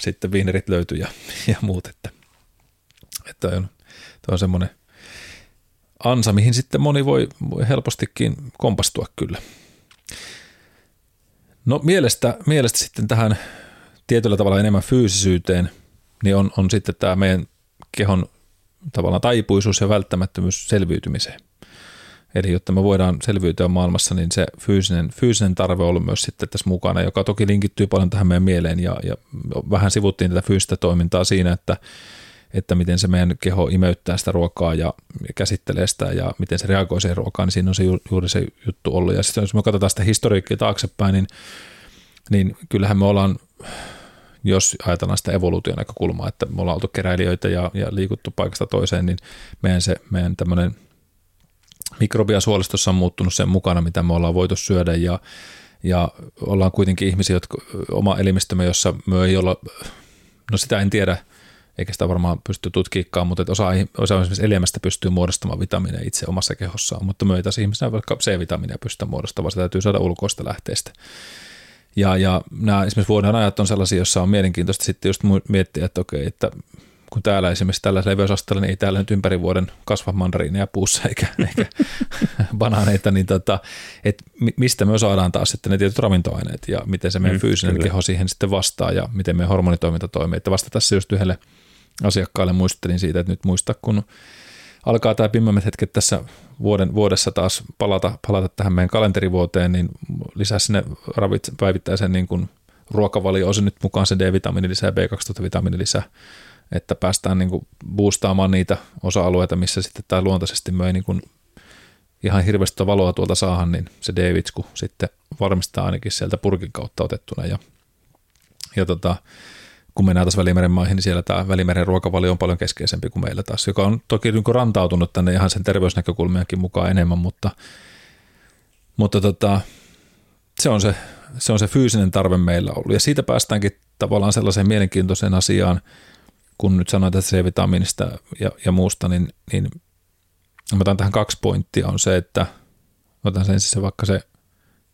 sitten viinerit löytyy ja, ja muut, että, että on Tuo on semmoinen ansa, mihin sitten moni voi, voi helpostikin kompastua kyllä. No mielestä, mielestä sitten tähän tietyllä tavalla enemmän fyysisyyteen, niin on, on sitten tämä meidän kehon tavallaan taipuisuus ja välttämättömyys selviytymiseen. Eli jotta me voidaan selviytyä maailmassa, niin se fyysinen, fyysinen tarve on ollut myös sitten tässä mukana, joka toki linkittyy paljon tähän meidän mieleen ja, ja vähän sivuttiin tätä fyysistä toimintaa siinä, että että miten se meidän keho imeyttää sitä ruokaa ja käsittelee sitä ja miten se reagoi siihen ruokaan, niin siinä on se ju, juuri se juttu ollut. Ja sitten jos me katsotaan sitä historiikkia taaksepäin, niin, niin kyllähän me ollaan, jos ajatellaan sitä evoluution näkökulmaa, että me ollaan oltu keräilijöitä ja, ja liikuttu paikasta toiseen, niin meidän, se, meidän tämmöinen mikrobiasuolistossa on muuttunut sen mukana, mitä me ollaan voitu syödä ja, ja ollaan kuitenkin ihmisiä, jotka oma elimistömme, jossa me ei olla no sitä en tiedä, eikä sitä varmaan pysty tutkiikaan, mutta osa, osa esimerkiksi elämästä pystyy muodostamaan vitamiineja itse omassa kehossaan, mutta me ei taas ihmisenä vaikka C-vitamiineja pystytä muodostamaan, se täytyy saada ulkoista lähteestä. Ja, ja nämä esimerkiksi vuoden ajat on sellaisia, joissa on mielenkiintoista sitten just miettiä, että okei, että kun täällä esimerkiksi tällä leveysasteella, niin ei täällä nyt ympäri vuoden kasva mandariineja puussa eikä, eikä banaaneita, niin tota, että mistä me saadaan taas sitten ne tietyt ravintoaineet ja miten se meidän mm, fyysinen kyllä. keho siihen sitten vastaa ja miten meidän hormonitoiminta toimii. Että vasta tässä just yhdelle asiakkaalle muistelin siitä, että nyt muista, kun alkaa tämä pimmemmät hetket tässä vuoden, vuodessa taas palata, palata tähän meidän kalenterivuoteen, niin lisää sinne ravit, päivittäisen niin kuin ruokavalio on se nyt mukaan se D-vitamiini lisää ja B12-vitamiini lisää, että päästään niin kuin boostaamaan niitä osa-alueita, missä sitten tämä luontaisesti me ei niin kuin ihan hirveästi valoa tuolta saahan, niin se D-vitsku sitten varmistaa ainakin sieltä purkin kautta otettuna ja, ja tota, kun mennään taas Välimeren maihin, niin siellä tämä Välimeren ruokavalio on paljon keskeisempi kuin meillä taas, joka on toki niin rantautunut tänne ihan sen terveysnäkökulmiakin mukaan enemmän, mutta, mutta tota, se, on se, se on se fyysinen tarve meillä ollut. Ja siitä päästäänkin tavallaan sellaiseen mielenkiintoiseen asiaan, kun nyt sanoit että C-vitamiinista ja, ja muusta, niin, niin mä otan tähän kaksi pointtia, on se, että otan sen siis vaikka se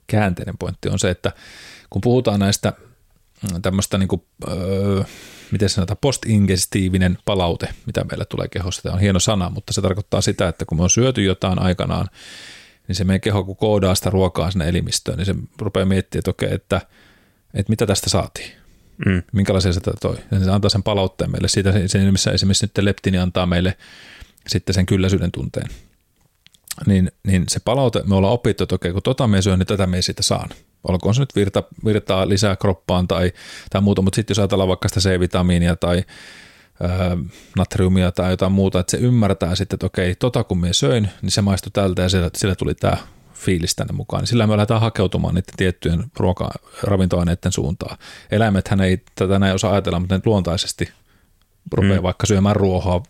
käänteinen pointti on se, että kun puhutaan näistä – tämmöistä niin kuin, öö, miten sanotaan, postingestiivinen palaute, mitä meillä tulee kehossa. Tämä on hieno sana, mutta se tarkoittaa sitä, että kun me on syöty jotain aikanaan, niin se meidän keho, kun koodaa sitä ruokaa sinne elimistöön, niin se rupeaa miettimään, että okei, että, että mitä tästä saatiin. Mm. Minkälaisia se toi. Ja se antaa sen palautteen meille. Siitä sen missä esimerkiksi nyt leptini antaa meille sitten sen kylläisyyden tunteen. Niin, niin se palaute, me ollaan opittu, että okei, kun tota me syön, niin tätä me ei siitä saa olkoon se nyt virta, virtaa lisää kroppaan tai, tai muuta, mutta sitten jos ajatellaan vaikka sitä C-vitamiinia tai natriumia tai jotain muuta, että se ymmärtää sitten, että okei, tota kun minä söin, niin se maistui tältä ja sillä, sillä tuli tämä fiilis tänne mukaan, niin sillä me lähdetään hakeutumaan niiden tiettyjen ruoka- ravintoaineiden suuntaan. Eläimethän ei tätä näin osaa ajatella, mutta ne luontaisesti rupeaa mm. vaikka syömään ruohoa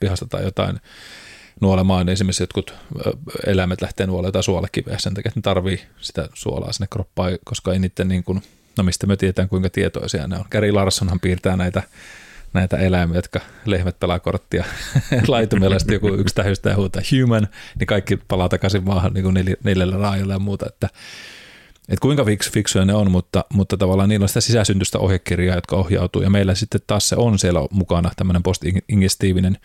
pihasta tai jotain nuolemaan, esimerkiksi jotkut eläimet lähtee nuolemaan jotain suolakiveä sen takia, että ne tarvii sitä suolaa sinne kroppaan, koska ei niiden niin kuin, no mistä me tiedetään kuinka tietoisia ne on. Gary Larsonhan piirtää näitä näitä eläimiä, jotka lehmät pelaa korttia laitumella, sitten joku yksi tähystä ja huutaa human, niin kaikki palaa takaisin maahan niin kuin neljällä raajalla ja muuta, että että kuinka fiksu, fiksuja ne on, mutta, mutta tavallaan niillä on sitä sisäsyntystä ohjekirjaa, jotka ohjautuu, ja meillä sitten taas se on siellä mukana tämmöinen post-ingestiivinen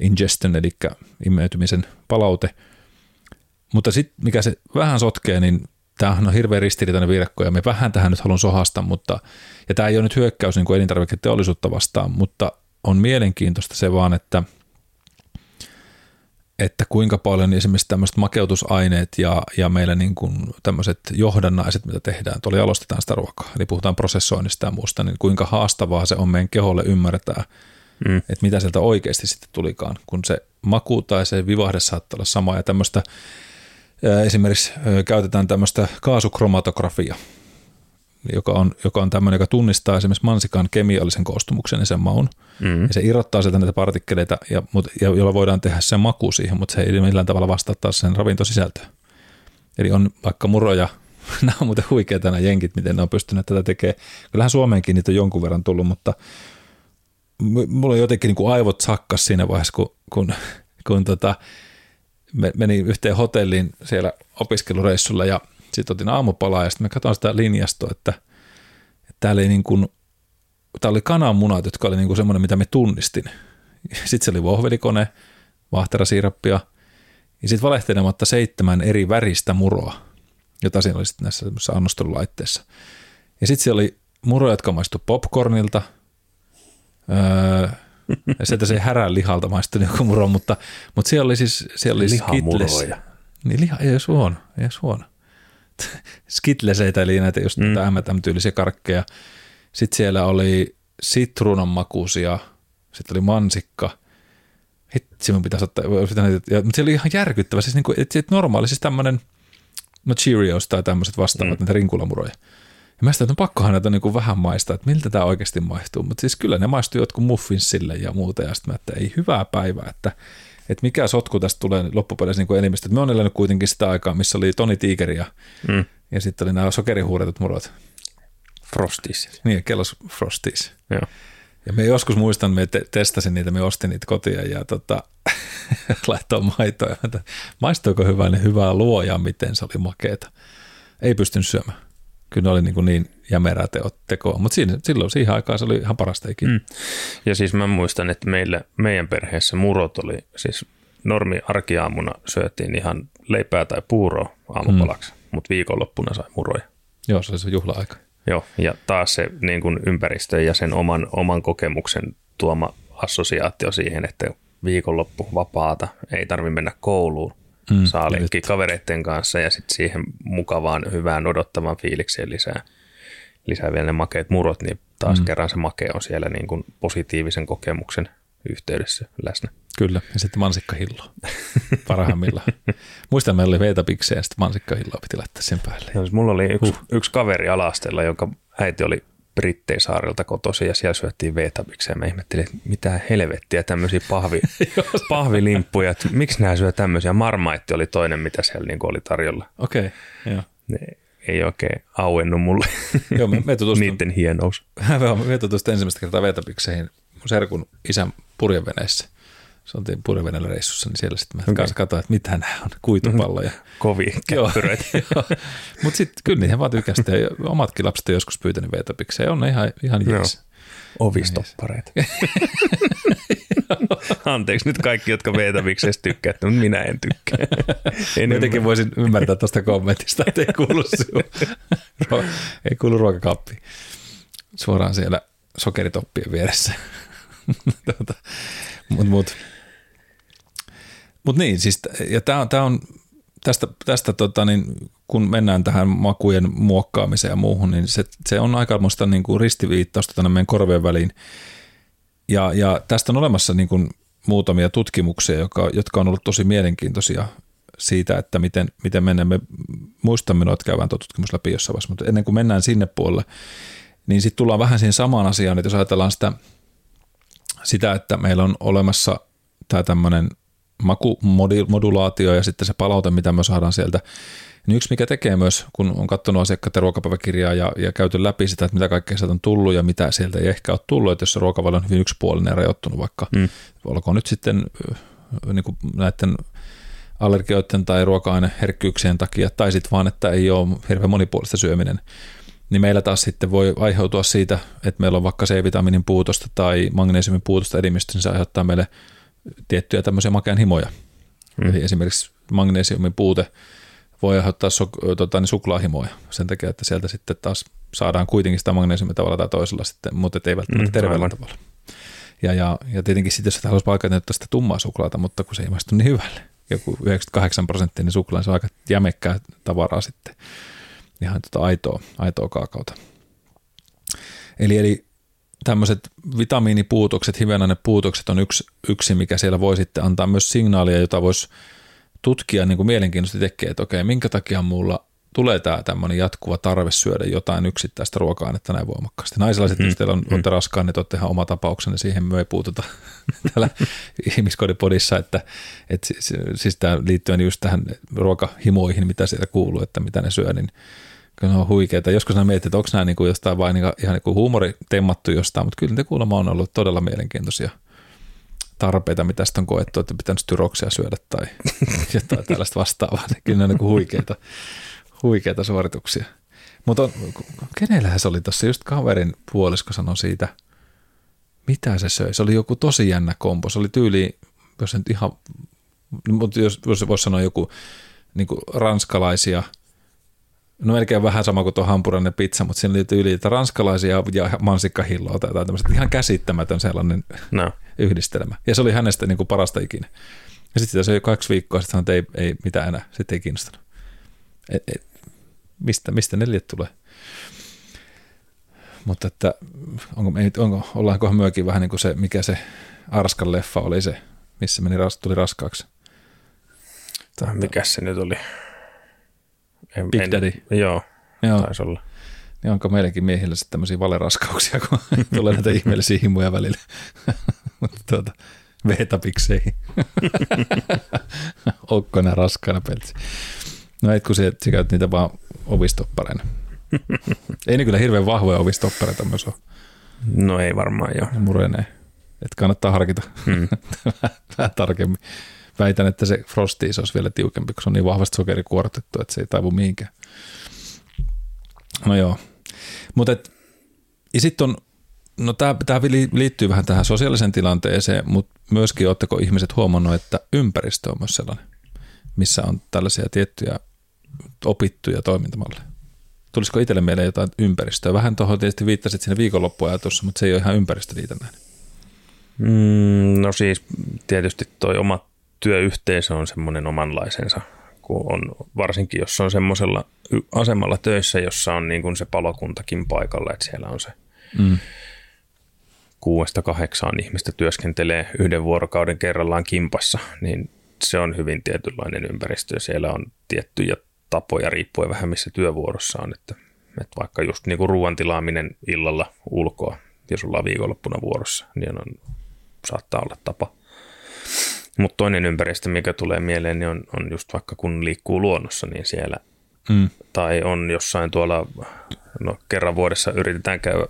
ingestion, eli imeytymisen palaute. Mutta sitten mikä se vähän sotkee, niin tämähän on hirveän ristiriitainen virkko, ja me vähän tähän nyt haluan sohasta, mutta, ja tämä ei ole nyt hyökkäys niin kuin elintarviketeollisuutta vastaan, mutta on mielenkiintoista se vaan, että – että kuinka paljon esimerkiksi tämmöiset makeutusaineet ja, ja meillä niin kuin tämmöiset johdannaiset, mitä tehdään, tuolla jalostetaan sitä ruokaa, eli puhutaan prosessoinnista ja muusta, niin kuinka haastavaa se on meidän keholle ymmärtää, mm. että mitä sieltä oikeasti sitten tulikaan, kun se maku tai se vivahde saattaa olla sama ja tämmöistä esimerkiksi käytetään tämmöistä kaasukromatografiaa, joka on, joka on tämmöinen, joka tunnistaa esimerkiksi mansikan kemiallisen koostumuksen ja sen maun. Mm. Ja se irrottaa sieltä näitä partikkeleita, ja, ja, jolla voidaan tehdä se maku siihen, mutta se ei millään tavalla vastaa taas sen ravintosisältöön. Eli on vaikka muroja, nämä on muuten huikeita nämä jenkit, miten ne on pystynyt tätä tekemään. Kyllähän Suomeenkin niitä on jonkun verran tullut, mutta mulla on jotenkin niin kuin aivot sakkas siinä vaiheessa, kun, kun, kun tota, menin yhteen hotelliin siellä opiskelureissulla ja – sitten otin aamupalaa ja sitten me katsoin sitä linjastoa, että, että täällä ei niin kuin, täällä oli kananmunat, jotka oli niin kuin semmoinen, mitä me tunnistin. Sitten se oli vohvelikone, vahterasiirappia ja sitten valehtelematta seitsemän eri väristä muroa, jota siinä oli sitten näissä annostelulaitteissa. Ja sitten siellä oli muroja, jotka maistu popcornilta, öö, ja sieltä se härän lihalta maistui joku muro, mutta, mutta siellä oli siis siellä oli Skittles. Niin liha ei olisi huono, ei olisi huono skitleseitä, eli näitä just mm. M&M-tyylisiä karkkeja. Sitten siellä oli sitruunan makuusia, sitten oli mansikka. Hitsi, mun pitäisi ottaa, ja, mutta se oli ihan järkyttävä. Siis, niin kuin, että, että normaali, siis tämmöinen, no Cheerios tai tämmöiset vastaavat, mm. näitä rinkulamuroja. Ja mä sitä, että no pakkohan näitä niin vähän maistaa, että miltä tämä oikeasti maistuu. Mutta siis kyllä ne maistuu jotkut muffinsille ja muuta. Ja sitten mä, että ei hyvää päivää, että että mikä sotku tästä tulee loppupeleissä niin elimistä. Me on elänyt kuitenkin sitä aikaa, missä oli Toni Tiger ja, mm. ja sitten oli nämä sokerihuuretut murot. Frosties. Niin, kellos Frosties. Joo. Ja me joskus muistan, me te- testasin niitä, me ostin niitä kotiin ja tota, laittoin maitoa. Että maistuiko hyvää, niin hyvää luoja, miten se oli makeeta. Ei pystynyt syömään. Kyllä ne oli niin, kuin niin jämerää tekoa, mutta siinä, silloin siihen aikaan se oli ihan parasta ikinä. Mm. Ja siis mä muistan, että meillä, meidän perheessä murot oli, siis normi arkiaamuna syötiin ihan leipää tai puuroa aamupalaksi, mm. mutta viikonloppuna sai muroja. Joo, se oli se juhla-aika. Joo, ja taas se niin kuin ympäristö ja sen oman, oman kokemuksen tuoma assosiaatio siihen, että viikonloppu vapaata, ei tarvi mennä kouluun, mm, saa leikkiä kavereiden kanssa ja sitten siihen mukavaan, hyvään, odottavan fiilikseen lisää, lisää vielä ne makeat murot, niin taas mm. kerran se make on siellä niin kuin positiivisen kokemuksen yhteydessä läsnä. Kyllä, ja sitten mansikkahillo parhaimmillaan. Muistan, meillä oli veetapiksejä ja sitten mansikkahilloa piti laittaa sen päälle. No, siis mulla oli yksi, uh. yksi kaveri alastella, jonka äiti oli Britteisaarilta kotosi ja siellä syöttiin veetapiksejä. Mä ihmettelin, että mitä helvettiä tämmöisiä pahvi, pahvilimppuja, että miksi nämä syö tämmöisiä. Marmaitti oli toinen, mitä siellä niin oli tarjolla. Okei, okay, joo. Ei oikein auennut mulle Joo, me, me tutustun, niiden hienous. me tutustun ensimmäistä kertaa veetapikseihin mun serkun isän purjeveneessä se oltiin purjevenellä reissussa, niin siellä sitten mä okay. kanssa katsoin, että mitä nämä on, kuitupalloja. Kovia käppyröitä. Mutta sitten kyllä niihin vaan tykästä, ja omatkin lapset on joskus pyytänyt veetopikseen, on ne ihan, ihan jees. Ovistoppareita. Anteeksi nyt kaikki, jotka veetäviksestä tykkää, mutta minä en tykkää. En Jotenkin voisin ymmärtää tuosta kommentista, että ei kuulu, ei kuulu ruokakappi. Suoraan siellä sokeritoppien vieressä. tuota, mut, mut. Mutta niin, siis, ja tämä on, tää on tästä, tästä tota, niin, kun mennään tähän makujen muokkaamiseen ja muuhun, niin se, se on aikamoista niin kuin ristiviittausta tänne meidän korvien väliin. Ja, ja tästä on olemassa niin kuin muutamia tutkimuksia, jotka, jotka on ollut tosi mielenkiintoisia siitä, että miten, miten mennään. Me muistamme noita käydään tuo tutkimus läpi jossain vaiheessa, mutta ennen kuin mennään sinne puolelle, niin sitten tullaan vähän siihen samaan asiaan, että jos ajatellaan sitä, sitä että meillä on olemassa tämä tämmöinen makumodulaatio ja sitten se palaute, mitä me saadaan sieltä. Niin yksi, mikä tekee myös, kun on katsonut asiakkaiden ruokapäiväkirjaa ja, ja käyty läpi sitä, että mitä kaikkea sieltä on tullut ja mitä sieltä ei ehkä ole tullut, että jos se ruokavalio on hyvin yksipuolinen ja rajoittunut vaikka, mm. olkoon nyt sitten niin kuin näiden allergioiden tai ruoka-aineherkkyyksien takia, tai sitten vaan, että ei ole hirveän monipuolista syöminen, niin meillä taas sitten voi aiheutua siitä, että meillä on vaikka C-vitamiinin puutosta tai magnesiumin puutosta elimistössä, niin se aiheuttaa meille tiettyjä tämmöisiä makean himoja. Mm. Eli esimerkiksi magnesiumin puute voi aiheuttaa so- tota, niin suklaahimoja sen takia, että sieltä sitten taas saadaan kuitenkin sitä magnesiumia tavalla tai toisella sitten, mutta ei välttämättä mm, terveellä aivan. tavalla. Ja, ja, ja tietenkin sitten, jos haluaisi paikata niin sitä tummaa suklaata, mutta kun se ei maistu niin hyvälle, joku 98 prosenttia, niin suklaa se on aika jämekkää tavaraa sitten, ihan tota aitoa, aitoa kaakauta. Eli, eli tämmöiset vitamiinipuutokset, hivenainepuutokset on yksi, yksi, mikä siellä voi sitten antaa myös signaalia, jota voisi tutkia niin kuin mielenkiintoisesti tekee, että okei, minkä takia mulla tulee tämä tämmöinen jatkuva tarve syödä jotain yksittäistä ruoka-ainetta näin voimakkaasti. Naisilaiset, mm, jos teillä on, mm. olette raskaan, niin olette ihan oma tapauksenne, siihen me ei puututa täällä ihmiskodipodissa, että, että siis, siis tämä liittyen just tähän ruokahimoihin, mitä sieltä kuuluu, että mitä ne syö, niin kyllä ne on huikeita. Joskus nämä mietit, että onko nämä niin kuin jostain vain niin ihan niin kuin huumori temmattu jostain, mutta kyllä ne kuulemma on ollut todella mielenkiintoisia tarpeita, mitä sitten on koettu, että pitänyt styroksia syödä tai jotain tällaista vastaavaa. Kyllä ne on niin kuin huikeita, huikeita suorituksia. Mutta kenellähän se oli tuossa just kaverin puolisko sanoi siitä, mitä se söi. Se oli joku tosi jännä kompo. Se oli tyyli, jos nyt ihan, mutta jos, jos voisi sanoa joku niin ranskalaisia – No melkein vähän sama kuin tuo hampurainen pizza, mutta siinä liittyy yli, että ranskalaisia ja mansikkahilloa tai tämmöistä ihan käsittämätön sellainen no. yhdistelmä. Ja se oli hänestä niin kuin parasta ikinä. Ja sitten se oli kaksi viikkoa, sitten sanoi, että ei, ei mitään enää, sitten ei kiinnostanut. Et, et, mistä, mistä neljät tulee? Mutta että onko, onko, ollaankohan myökin vähän niin kuin se, mikä se Arskan leffa oli se, missä meni, tuli raskaaksi. Tämä, mikä se nyt oli? En, Big Daddy. En, joo, joo, taisi olla. Niin onko meidänkin miehillä sitten tämmöisiä valeraskauksia, kun tulee näitä ihmeellisiä himuja välillä. Mutta tuota, veetapikseihin. Okkona raskaana pelti. No et kun se, se käyt niitä vaan ovistoppareina. Ei ne kyllä hirveän vahvoja ovistoppareita myös ole. No ei varmaan joo. Murenee. Että kannattaa harkita mm. vähän tarkemmin. Väitän, että se Frosties olisi vielä tiukempi, kun se on niin vahvasti sokerikuortettu, että se ei taivu mihinkään. No joo. Mutta ja sitten on, no tämä liittyy vähän tähän sosiaaliseen tilanteeseen, mutta myöskin oletteko ihmiset huomannut, että ympäristö on myös sellainen, missä on tällaisia tiettyjä opittuja toimintamalleja. Tulisiko itselle mieleen jotain ympäristöä? Vähän tuohon tietysti viittasit sinne viikonloppuajatussa, mutta se ei ole ihan ympäristöliitännäinen. Mm, no siis tietysti toi oma työyhteisö on semmoinen omanlaisensa, kun on, varsinkin jos on semmoisella asemalla töissä, jossa on niin kuin se palokuntakin paikalla, että siellä on se mm. kuudesta kahdeksaan ihmistä työskentelee yhden vuorokauden kerrallaan kimpassa, niin se on hyvin tietynlainen ympäristö ja siellä on tiettyjä tapoja riippuen vähän missä työvuorossa on, että, että vaikka just niin kuin ruoan tilaaminen illalla ulkoa, jos ollaan viikonloppuna vuorossa, niin on, saattaa olla tapa. Mutta toinen ympäristö, mikä tulee mieleen, niin on, on just vaikka kun liikkuu luonnossa, niin siellä mm. tai on jossain tuolla, no kerran vuodessa yritetään käydä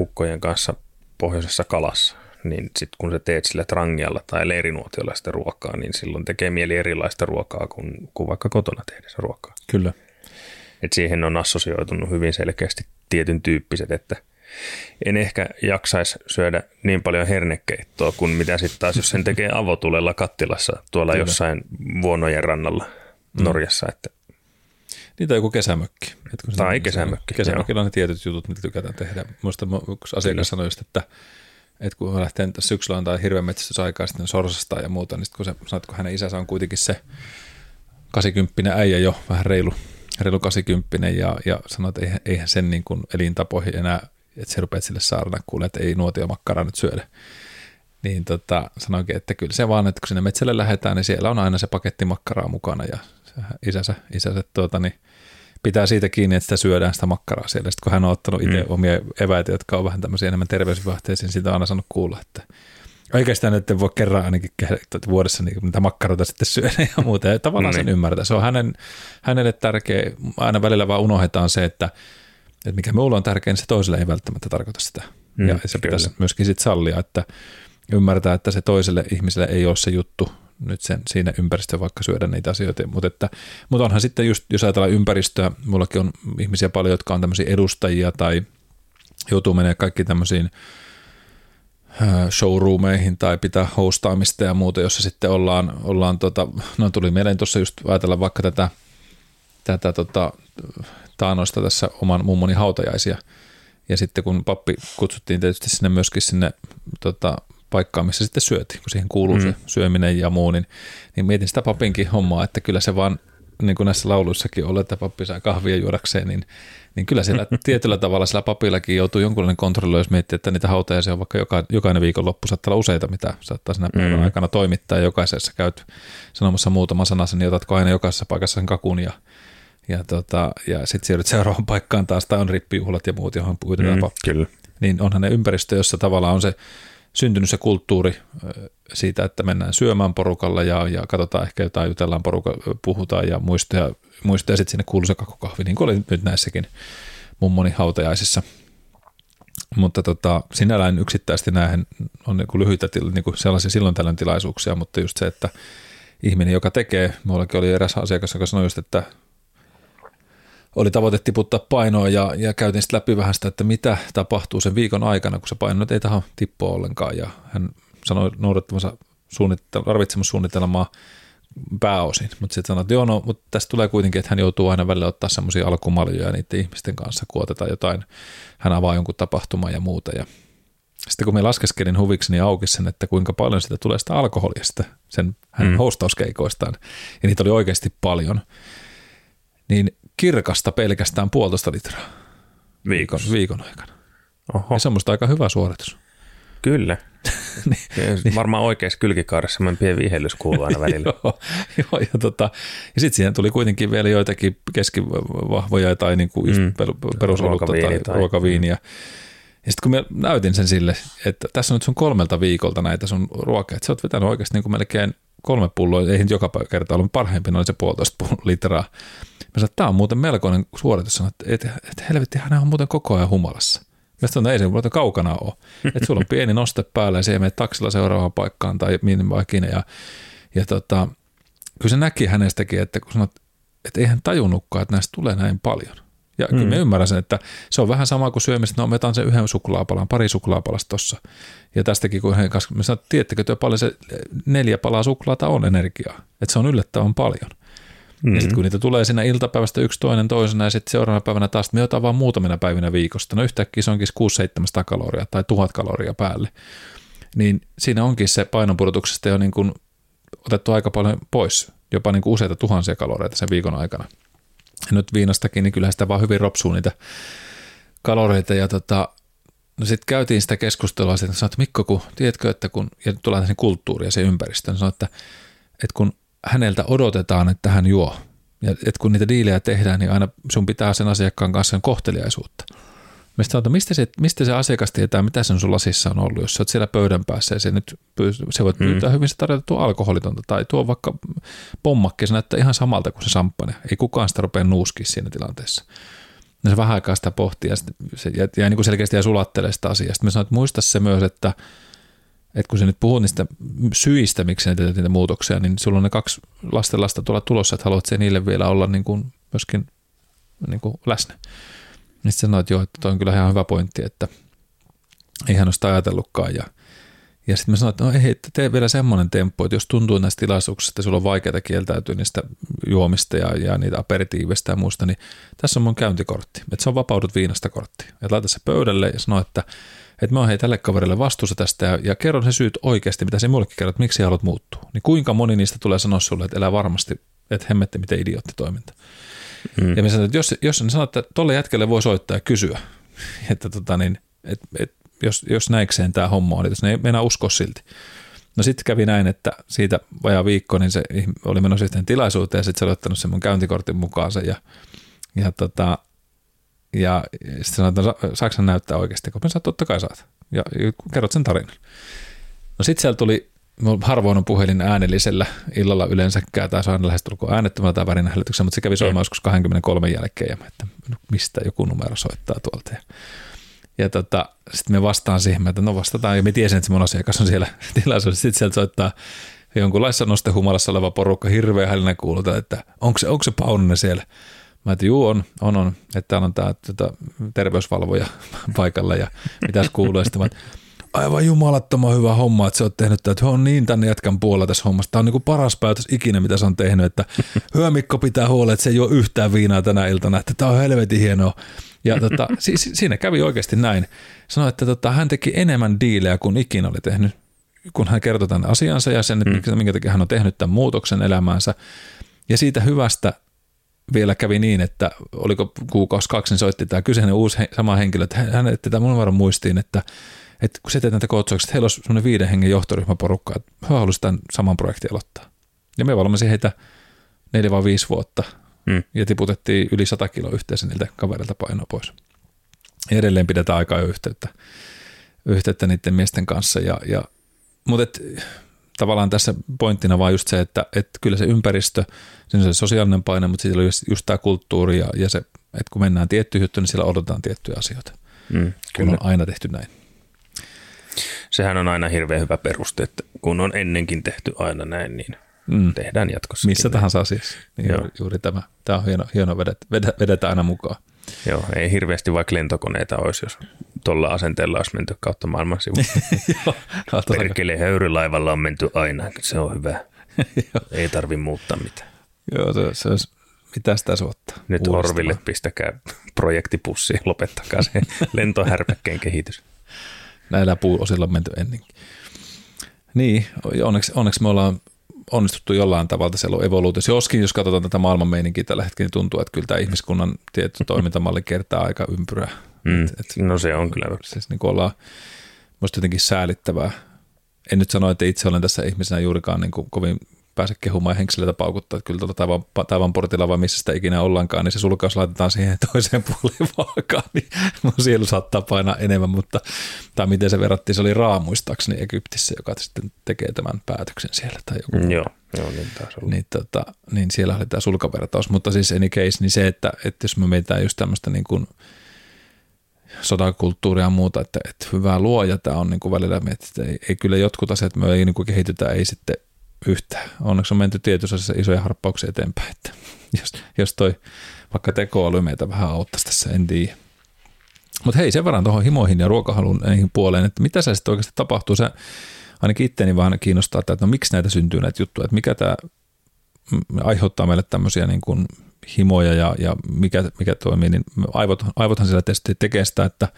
ukkojen kanssa pohjoisessa kalassa, niin sitten kun sä teet sillä trangialla tai leirinuotiolla sitä ruokaa, niin silloin tekee mieli erilaista ruokaa kuin, kuin vaikka kotona tehdessä ruokaa. Kyllä. Et siihen on assosioitunut hyvin selkeästi tietyn tyyppiset, että en ehkä jaksaisi syödä niin paljon hernekeittoa kuin mitä sitten taas, jos sen tekee avotulella kattilassa tuolla Kyllä. jossain vuonojen rannalla mm. Norjassa. Että Niitä on joku kesämökki. Et kun tai kesämökki. Kesämökkillä on ne tietyt jutut, mitä tykätään tehdä. Muista yksi asiakas sanoi just, että, että kun lähtee syksyllä antaa hirveän metsästysaikaa sitten sorsasta ja muuta, niin sitten kun, se, sanot, kun hänen isänsä on kuitenkin se 80 äijä jo, vähän reilu, reilu 80 ja, ja sanoi, että eihän, eihän sen niin kuin elintapoihin enää, että se rupeat sille saarna kuule, että ei nuotiomakkaraa nyt syödä. Niin tota, sanoinkin, että kyllä se vaan, että kun sinne metsälle lähdetään, niin siellä on aina se paketti makkaraa mukana ja isänsä, isänsä tuota, niin pitää siitä kiinni, että sitä syödään sitä makkaraa siellä. Sitten kun hän on ottanut itse mm. omia eväitä, jotka on vähän tämmöisiä enemmän terveysvivahteisia, niin siitä on aina saanut kuulla, että oikeastaan nyt voi kerran ainakin vuodessa niin mitä makkaroita sitten syödä ja muuta. Ja tavallaan mm. sen ymmärtää. Se on hänen, hänelle tärkeä. Aina välillä vaan unohdetaan se, että, että mikä minulla on tärkeä, niin se toiselle ei välttämättä tarkoita sitä. Mm, ja se pitäisi kyllä. myöskin sitten sallia, että ymmärtää, että se toiselle ihmiselle ei ole se juttu, nyt sen, siinä ympäristössä vaikka syödä niitä asioita. Mutta, että, mutta onhan sitten just, jos ajatellaan ympäristöä, mullakin on ihmisiä paljon, jotka on tämmöisiä edustajia tai joutuu menemään kaikki tämmöisiin showroomeihin tai pitää hostaamista ja muuta, jossa sitten ollaan, ollaan tota, no tuli mieleen tuossa just ajatella vaikka tätä, tätä tota, taanoista tässä oman mummoni hautajaisia. Ja sitten kun pappi kutsuttiin tietysti sinne myöskin sinne tota, paikkaa, missä sitten syötiin, kun siihen kuuluu mm. se syöminen ja muu, niin, niin mietin sitä papinkin hommaa, että kyllä se vaan, niin kuin näissä lauluissakin on, että pappi saa kahvia juodakseen, niin, niin kyllä siellä tietyllä tavalla sillä papillakin joutuu jonkunlainen kontrolli, jos miettii, että niitä hautajaisia on vaikka joka, jokainen viikonloppu, saattaa olla useita, mitä saattaa siinä päivän mm. aikana toimittaa, jokaisessa käyt sanomassa muutaman sanasen, niin otatko aina jokaisessa paikassa sen kakun ja ja, tota, ja sitten siirryt seuraavaan paikkaan taas, tai on rippijuhlat ja muut, johon puhutaan mm. Kyllä. Niin onhan ne ympäristö, jossa tavallaan on se syntynyt se kulttuuri siitä, että mennään syömään porukalla ja, ja katsotaan ehkä jotain, jutellaan porukalla, puhutaan ja muistoja, muistoja ja sitten sinne kuuluu se kakukahvi, niin kuin oli nyt näissäkin mummoni hautajaisissa. Mutta tota, sinällään yksittäisesti näihin on niin kuin lyhyitä niin kuin sellaisia silloin tällöin tilaisuuksia, mutta just se, että ihminen, joka tekee, minullakin oli eräs asiakas, joka sanoi just, että oli tavoite tiputtaa painoa ja, ja käytin sitten läpi vähän sitä, että mitä tapahtuu sen viikon aikana, kun se paino ei tähän tippua ollenkaan. Ja hän sanoi noudattamansa suunnittel- tarvitsemassa suunnitelmaa pääosin, mutta sitten sanoi, että joo, no, mutta tästä tulee kuitenkin, että hän joutuu aina välillä ottaa semmoisia alkumaljoja niiden ihmisten kanssa, kun otetaan jotain, hän avaa jonkun tapahtuman ja muuta. Ja sitten kun me laskeskelin huviksi, niin auki sen, että kuinka paljon sitä tulee sitä alkoholia sitä, sen hänen mm. hostauskeikoistaan, ja niitä oli oikeasti paljon, niin kirkasta pelkästään puolitoista litraa viikon, viikon aikana. Oho. Ja semmoista aika hyvä suoritus. Kyllä. niin, niin. Varmaan oikeassa kylkikaaressa semmoinen pieni vihellys kuuluu aina välillä. joo, joo, ja, tota, ja sitten siihen tuli kuitenkin vielä joitakin keskivahvoja tai niin kuin mm, perusolutta tai, tai ruokaviiniä. Ja sitten kun mä näytin sen sille, että tässä on nyt sun kolmelta viikolta näitä sun ruokia, että sä oot vetänyt oikeasti niin kuin melkein kolme pulloa, ei joka kerta ollut parhaimpina, oli se puolitoista litraa. Mä sanoin, että tämä on muuten melkoinen suoritus, sanoin, että, että, että helvetti, hän on muuten koko ajan humalassa. Mä sanoin, ei se kaukana ole. Että sulla on pieni noste päällä ja se menet taksilla seuraavaan paikkaan tai minne vaikka. Ja, ja tota, kyllä se näki hänestäkin, että kun sanot, että eihän tajunnutkaan, että näistä tulee näin paljon. Ja mm. kyllä me ymmärrän sen, että se on vähän sama kuin syömistä, no metan sen yhden suklaapalan, pari suklaapalasta tossa. Ja tästäkin kun he kanssa, me sanoin, tiedättekö että paljon se neljä palaa suklaata on energiaa. Että se on yllättävän paljon. Mm. Ja sitten kun niitä tulee siinä iltapäivästä yksi toinen toisena ja sitten seuraavana päivänä taas, me otetaan vaan muutamina päivinä viikosta. No yhtäkkiä se onkin 600-700 kaloria tai 1000 kaloria päälle. Niin siinä onkin se painonpudotuksesta jo niin kuin otettu aika paljon pois, jopa niin kuin useita tuhansia kaloreita sen viikon aikana. Nyt viinastakin, niin kyllä sitä vaan hyvin ropsuu niitä kaloreita ja tota, No sitten käytiin sitä keskustelua, että sanoin, että Mikko, kun tiedätkö, että kun, ja tullaan sen kulttuuri ja se ympäristö, niin sanoin, että, että kun häneltä odotetaan, että hän juo. Ja että kun niitä diilejä tehdään, niin aina sun pitää sen asiakkaan kanssa kohteliaisuutta. Mä sanoin, mistä se, mistä se asiakas tietää, mitä sen sun lasissa on ollut, jos sä oot siellä pöydän päässä ja se, nyt, se voit mm. pyytää mm. hyvin se tarjota tuo alkoholitonta tai tuo vaikka pommakki, se näyttää ihan samalta kuin se samppane. Ei kukaan sitä rupea nuuskia siinä tilanteessa. No se vähän aikaa sitä pohtii ja, se, ja, ja niin kuin selkeästi ja sulattelee sitä asiaa. Sitten mä sanoin, että muista se myös, että – että kun sä nyt puhut niistä syistä, miksi ne teet niitä muutoksia, niin sulla on ne kaksi lasten lasta tuolla tulossa, että haluat se niille vielä olla niin kuin myöskin niin kuin läsnä. Niin sanoit, että joo, että toi on kyllä ihan hyvä pointti, että eihän ole sitä ajatellutkaan. Ja, ja sitten mä sanoin, että no ei, tee vielä semmoinen temppu, että jos tuntuu näistä tilaisuuksista, että sulla on vaikeaa kieltäytyä niistä juomista ja, ja niitä aperitiivistä ja muusta, niin tässä on mun käyntikortti. Että se on vapaudut viinasta kortti. Että laita se pöydälle ja sano, että että mä oon hei tälle kaverille vastuussa tästä ja, ja kerron sen syyt oikeasti, mitä se mullekin kerrot, että miksi haluat muuttua. Niin kuinka moni niistä tulee sanoa sulle, että elää varmasti, että hemmetti miten idiootti toiminta. Mm. Ja mä sanoin, että jos, jos ne sanoo, että tolle jätkelle voi soittaa ja kysyä, että tota niin, et, et, jos, jos näikseen tämä homma on, niin ne ei mennä uskoa silti. No sitten kävi näin, että siitä vajaa viikko, niin se oli menossa yhteen tilaisuuteen ja sitten se oli ottanut sen mun käyntikortin mukaan ja, ja tota, ja sitten sanoin, että saako näyttää oikeasti, kun mä sanoin, totta kai saat. Ja kerrot sen tarinan. No sitten siellä tuli, harvoin on puhelin äänellisellä illalla yleensäkään, tai saan lähestulkoon äänettömällä tai värinähälytyksellä, mutta se kävi soimaan joskus 23 jälkeen, ja että no, mistä joku numero soittaa tuolta. Ja, ja tota, sitten me vastaan siihen, että no vastataan, ja me tiesin, että se mun asiakas on siellä tilaisuudessa. Sitten sieltä soittaa jonkunlaisessa nostehumalassa oleva porukka, hirveä hälinä kuuluta, että onko se, onko se Paunonen siellä. Mä että juu on, on, on, että täällä on tämä tota, terveysvalvoja paikalla ja mitäs kuuluu. Sitten mä, aivan jumalattoman hyvä homma, että sä oot tehnyt että on niin tänne jätkän puolella tässä hommassa. Tämä on niin paras päätös ikinä, mitä sä on tehnyt, että hyvä Mikko pitää huolta, että se ei ole yhtään viinaa tänä iltana, että tämä on helvetin hienoa. Ja tota, si- siinä kävi oikeasti näin. Sanoi, että tota, hän teki enemmän diilejä kuin ikinä oli tehnyt, kun hän kertoi tämän asiansa ja sen, että mm. minkä takia hän on tehnyt tämän muutoksen elämäänsä. Ja siitä hyvästä vielä kävi niin, että oliko kuukausi kaksi, niin soitti tämä kyseinen uusi sama henkilö, että hän etti tämän mun muistiin, että, että kun se teet näitä kootsauksia, että heillä olisi semmoinen viiden hengen johtoryhmäporukka, että he haluaisivat tämän saman projektin aloittaa. Ja me valmisin heitä neljä vai viisi vuotta mm. ja tiputettiin yli sata kiloa yhteensä niiltä kaverilta painoa pois. Ja edelleen pidetään aikaa jo yhteyttä, yhteyttä niiden miesten kanssa. Ja, ja, mutta et, tavallaan tässä pointtina vaan just se, että, että kyllä se ympäristö, se on se sosiaalinen paine, mutta sitten on just, just tämä kulttuuri ja, ja se, että kun mennään tiettyyn juttuun, niin siellä odotetaan tiettyjä asioita. Mm, kyllä. on aina tehty näin. Sehän on aina hirveän hyvä peruste, että kun on ennenkin tehty aina näin, niin mm. tehdään jatkossa. Missä tahansa asiassa. Niin Joo. juuri tämä. Tämä on hieno, hieno vedet, vedetään aina mukaan. Joo, ei hirveästi vaikka lentokoneita olisi, jos tuolla asenteella olisi menty kautta maailman sivu. Perkele höyrylaivalla on menty aina, se on hyvä. ei tarvi muuttaa mitään. Joo, se, se olisi, mitä sitä suottaa? Nyt Orville pistäkää projektipussiin, lopettakaa se lentohärpäkkeen kehitys. Näillä puuosilla menty ennenkin. Niin, onneksi, onneksi me ollaan onnistuttu jollain tavalla siellä evoluutiossa. Joskin, jos katsotaan tätä maailman meininkiä tällä hetkellä, niin tuntuu, että kyllä tämä ihmiskunnan tietty toimintamalli kertaa aika ympyrää. Mm, et, et, no se on kyllä. Siis niin kuin ollaan musta jotenkin säälittävää. En nyt sano, että itse olen tässä ihmisenä juurikaan niin kuin kovin pääse kehumaan henkselöitä paukuttaa, että kyllä tuota taivaan, taivaan portilla vai missä sitä ikinä ollaankaan, niin se sulkaus laitetaan siihen toiseen puoleen vaakaan, niin mun sielu saattaa painaa enemmän, mutta tai miten se verrattiin, se oli Raa muistaakseni Egyptissä, joka sitten tekee tämän päätöksen siellä tai joku. Joo, joo niin taas. Niin, tota, niin siellä oli tämä sulkavertaus, mutta siis any case, niin se, että, että jos me mietitään just tämmöistä niin kuin sotakulttuuria ja muuta, että, että hyvää luoja tämä on niin kuin välillä että ei, ei, kyllä jotkut asiat me ei niin kuin kehitytä, ei sitten yhtään. Onneksi on menty tietysti isoja harppauksia eteenpäin, että jos, jos toi vaikka tekoäly meitä vähän auttaisi tässä, en tiedä. Mutta hei, sen verran tuohon himoihin ja ruokahalun näihin puoleen, että mitä se sitten oikeasti tapahtuu, se ainakin itteeni vähän kiinnostaa, että no miksi näitä syntyy näitä juttuja, että mikä tämä aiheuttaa meille tämmöisiä niin kuin himoja ja, ja mikä, mikä toimii, niin aivot, aivothan siellä tekee sitä, että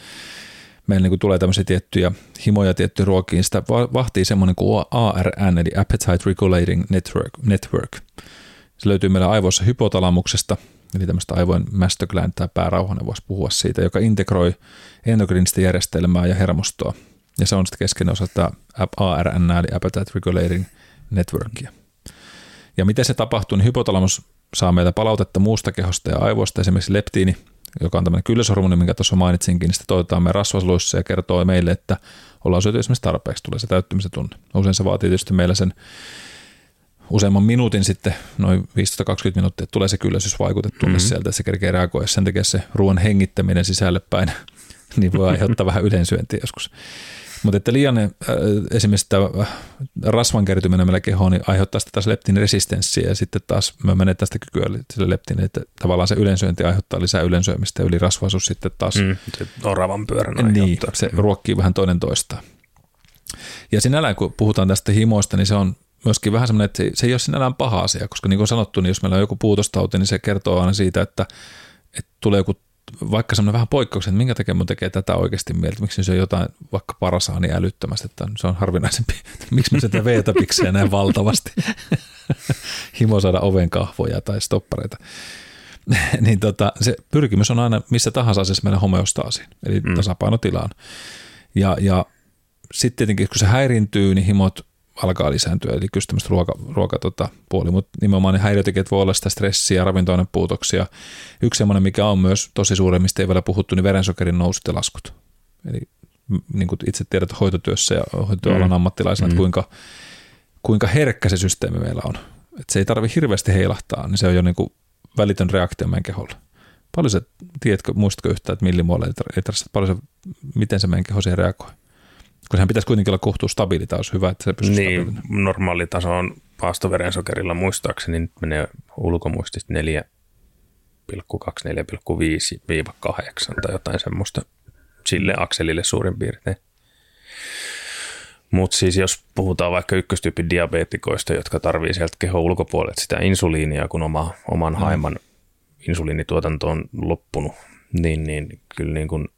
meillä niin kuin tulee tämmöisiä tiettyjä himoja tiettyjä ruokiin, sitä vahtii semmoinen kuin ARN, eli Appetite Regulating Network. Network. Se löytyy meillä aivoissa hypotalamuksesta, eli tämmöistä aivojen mästöglään tai päärauhanen voisi puhua siitä, joka integroi endokrinista järjestelmää ja hermostoa. Ja se on sitten keskeinen osa tätä ARN, eli Appetite Regulating Networkia. Ja miten se tapahtuu, niin hypotalamus saa meiltä palautetta muusta kehosta ja aivoista, esimerkiksi leptiini, joka on tämmöinen kylläshormoni, minkä tuossa mainitsinkin, niin sitä toivotaan meidän rasvasluissa ja kertoo meille, että ollaan syöty esimerkiksi tarpeeksi, tulee se täyttymisen tunne. Usein se vaatii tietysti meillä sen useamman minuutin sitten, noin 15-20 minuuttia, että tulee se kylläisyysvaikutetunne mm-hmm. sieltä, että se kerkee reagoida. Sen takia se ruoan hengittäminen sisälle päin, niin voi aiheuttaa vähän ylensyöntiä joskus. Mutta että liian äh, esimerkiksi tämä äh, rasvan kertyminen meillä kehoon niin aiheuttaa sitä taas leptinresistenssiä ja sitten taas me menee tästä kykyä sille leptiin, että tavallaan se ylensyönti aiheuttaa lisää ylensyömistä ja ylirasvaisuus sitten taas. Mm, se oravan pyörän Niin, aiheuttaa. se ruokkii vähän toinen toista. Ja sinällään kun puhutaan tästä himoista, niin se on myöskin vähän semmoinen, että se ei ole sinällään paha asia, koska niin kuin sanottu, niin jos meillä on joku puutostauti, niin se kertoo aina siitä, että, että tulee joku vaikka semmoinen vähän poikkeuksen, että minkä takia mun tekee tätä oikeasti mieltä, miksi se on jotain vaikka parasaa niin älyttömästi, että se on harvinaisempi, miksi me sitä veetä piksejä näin valtavasti, himo saada oven kahvoja tai stoppareita. niin tota, se pyrkimys on aina missä tahansa asiassa meidän homeostaasiin, eli mm. tasapainotilaan. Ja, ja sitten tietenkin, kun se häirintyy, niin himot alkaa lisääntyä, eli kyllä tämmöistä ruoka, ruoka tota, puoli, mutta nimenomaan ne häiriötekijät voi olla sitä stressiä, ravintoinen puutoksia. Yksi semmoinen, mikä on myös tosi suuri, mistä ei vielä puhuttu, niin verensokerin nousut ja laskut. Eli niin kuin itse tiedät hoitotyössä ja hoitotyöalan mm. ammattilaisena, mm. että kuinka, kuinka herkkä se systeemi meillä on. Että se ei tarvi hirveästi heilahtaa, niin se on jo niin kuin välitön reaktio meidän keholle. Paljon se, tiedätkö, muistatko yhtään, että ei tarvitse, paljon se, miten se meidän keho siihen reagoi? Kun sehän pitäisi kuitenkin olla kohtuu stabiili, tämä olisi hyvä, että se pysyy Niin, stabiilina. normaali taso on paastoverensokerilla muistaakseni nyt menee ulkomuistista 4,2, 4,5-8 tai jotain semmoista sille akselille suurin piirtein. Mutta siis jos puhutaan vaikka ykköstyypin diabeetikoista, jotka tarvii sieltä kehon ulkopuolelta sitä insuliinia, kun oma, oman mm. haiman insuliinituotanto on loppunut, niin, niin kyllä niin kuin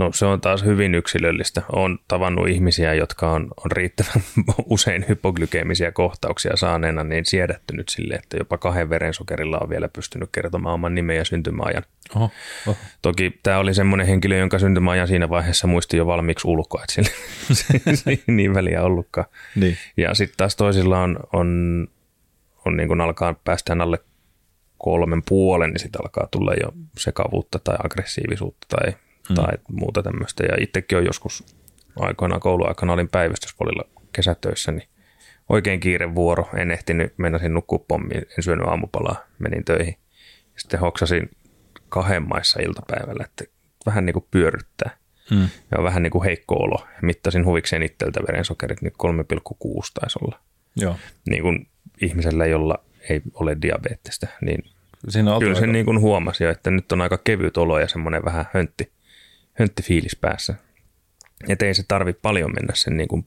No se on taas hyvin yksilöllistä. Olen tavannut ihmisiä, jotka on, on riittävän usein hypoglykeemisiä kohtauksia saaneena niin siedättynyt sille, että jopa kahden verensokerilla on vielä pystynyt kertomaan oman nimen ja syntymäajan. Oho, oho. Toki tämä oli semmoinen henkilö, jonka syntymäajan siinä vaiheessa muisti jo valmiiksi ulkoa, että sille niin väliä ollutkaan. Niin. Ja sitten taas toisilla on, on, on niin kuin alkaa päästä alle kolmen puolen, niin sitten alkaa tulla jo sekavuutta tai aggressiivisuutta tai mm. tai muuta tämmöistä. Ja itsekin on joskus aikoinaan kouluaikana olin päivystyspolilla kesätöissä, niin oikein kiire vuoro. En ehtinyt, meinasin nukkua pommiin, en syönyt aamupalaa, menin töihin. Sitten hoksasin kahden maissa iltapäivällä, että vähän niin kuin pyörryttää. Mm. Ja on vähän niin kuin heikko olo. Mittasin huvikseen itseltä verensokerit, niin 3,6 taisi olla. Joo. Niin kuin ihmisellä, jolla ei ole diabeettista, niin Siinä kyllä sen niin kuin huomasi jo, että nyt on aika kevyt olo ja semmoinen vähän höntti hönttifiilis päässä. Että ei se tarvi paljon mennä sen niin kuin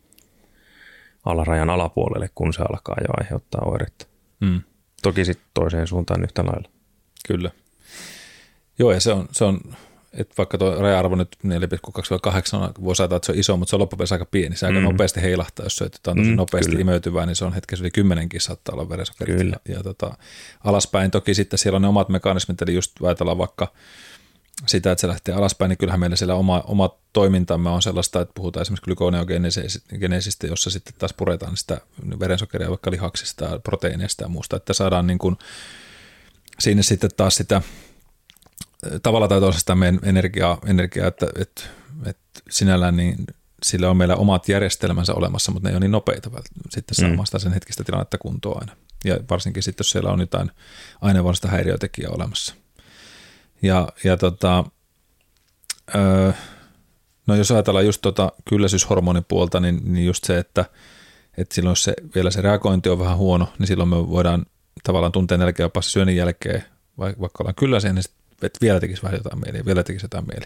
alarajan alapuolelle, kun se alkaa jo aiheuttaa oiretta. Mm. Toki sitten toiseen suuntaan yhtä lailla. Kyllä. Joo, ja se on, se on että vaikka tuo raja-arvo nyt 4,2-8 voi saada, että se on iso, mutta se on loppupeleissä aika pieni. Se aika mm. nopeasti heilahtaa, jos se on tosi mm, nopeasti kyllä. imeytyvää, niin se on hetkessä yli kymmenenkin saattaa olla verensokerit. Ja, ja tota, alaspäin toki sitten siellä on ne omat mekanismit, eli just ajatellaan vaikka – sitä, että se lähtee alaspäin, niin kyllähän meillä siellä oma, oma toimintamme on sellaista, että puhutaan esimerkiksi glykoneogeneesistä, jossa sitten taas puretaan sitä verensokeria vaikka lihaksista, proteiineista ja muusta, että saadaan niin kuin sinne sitten taas sitä tavalla tai toisesta meidän energiaa, energiaa että, että, että sinällään niin sillä on meillä omat järjestelmänsä olemassa, mutta ne ei ole niin nopeita sitten saamaan sitä sen hetkistä tilannetta kuntoon aina. Ja varsinkin sitten, jos siellä on jotain aineenvaiheista häiriötekijää olemassa. Ja, ja tota, Öö, no jos ajatellaan just tuota kylläisyyshormonipuolta, niin, niin just se, että, että silloin se, vielä se reagointi on vähän huono, niin silloin me voidaan tavallaan tunteen jopa syönnin jälkeen, vaikka ollaan kylläisiä, niin että vielä tekisi vähän jotain mieli, vielä tekisi jotain mieli.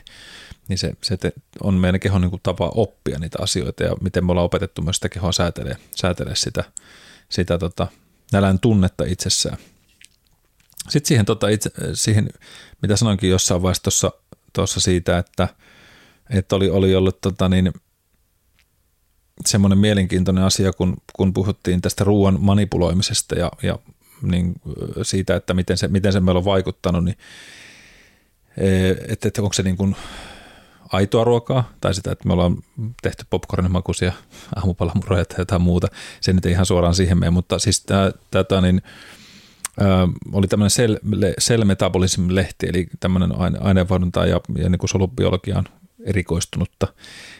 Niin se, se on meidän kehon niin kuin tapa oppia niitä asioita ja miten me ollaan opetettu myös sitä kehoa säätelee, säätelee sitä, sitä tota, nälän tunnetta itsessään. Sitten siihen, tota, itse, siihen, mitä sanoinkin jossain vaiheessa tuossa siitä, että, että oli, oli ollut tota, niin, semmoinen mielenkiintoinen asia, kun, kun puhuttiin tästä ruoan manipuloimisesta ja, ja niin, siitä, että miten se, miten se meillä on vaikuttanut, niin että, että onko se niin kuin aitoa ruokaa tai sitä, että me ollaan tehty popcornin makuisia aamupalamuroja tai jotain muuta. Se nyt ei ihan suoraan siihen mene, mutta siis tämä, tämä niin, ää, oli tämmöinen cell, cell Metabolism-lehti, eli tämmöinen aineenvaihdunta ja, ja niin kuin solubiologiaan erikoistunutta.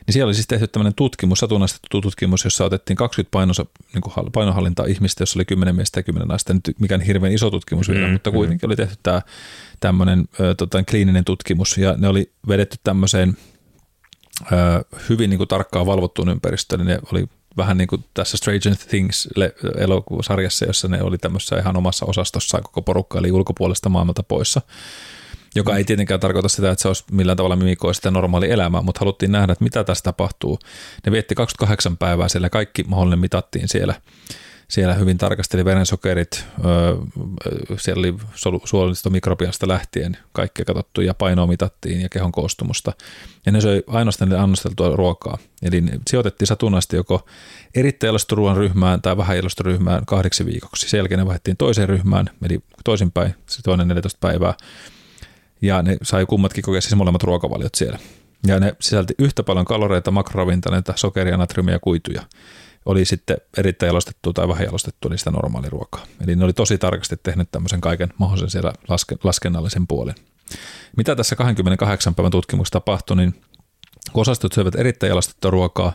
Niin siellä oli siis tehty tämmöinen tutkimus, satunnaistettu tutkimus, jossa otettiin 20 painosa, niin kuin painohallintaa ihmistä, jossa oli 10 miestä ja 10 naista. Nyt mikään hirveän iso tutkimus vielä, mm, mutta kuitenkin mm. oli tehty tämä tämmöinen tota, kliininen tutkimus ja ne oli vedetty tämmöiseen ö, hyvin niin kuin tarkkaan valvottuun ympäristöön. Ne oli vähän niin kuin tässä Stranger Things elokuvasarjassa, jossa ne oli tämmöisessä ihan omassa osastossaan koko porukka, eli ulkopuolesta maailmalta poissa joka ei tietenkään tarkoita sitä, että se olisi millään tavalla mimikoi sitä normaali elämää, mutta haluttiin nähdä, että mitä tässä tapahtuu. Ne vietti 28 päivää siellä, kaikki mahdollinen mitattiin siellä, siellä hyvin tarkasteli verensokerit, siellä oli suolista mikrobiasta lähtien kaikkea katsottu ja painoa mitattiin ja kehon koostumusta. Ja ne söi ainoastaan annosteltua ruokaa. Eli ne sijoitettiin satunnaisesti joko erittäin ruoan ryhmään tai vähän ryhmään kahdeksi viikoksi. Sen jälkeen ne vaihdettiin toiseen ryhmään, eli toisinpäin, se toinen 14 päivää ja ne sai kummatkin kokea siis molemmat ruokavaliot siellä. Ja ne sisälti yhtä paljon kaloreita, makroravintoneita, sokeria, natriumia ja kuituja. Oli sitten erittäin jalostettua tai vähän jalostettua niistä normaaliruokaa. Eli ne oli tosi tarkasti tehnyt tämmöisen kaiken mahdollisen siellä laske, laskennallisen puolen. Mitä tässä 28 päivän tutkimuksessa tapahtui, niin kun osastot syövät erittäin jalostettua ruokaa,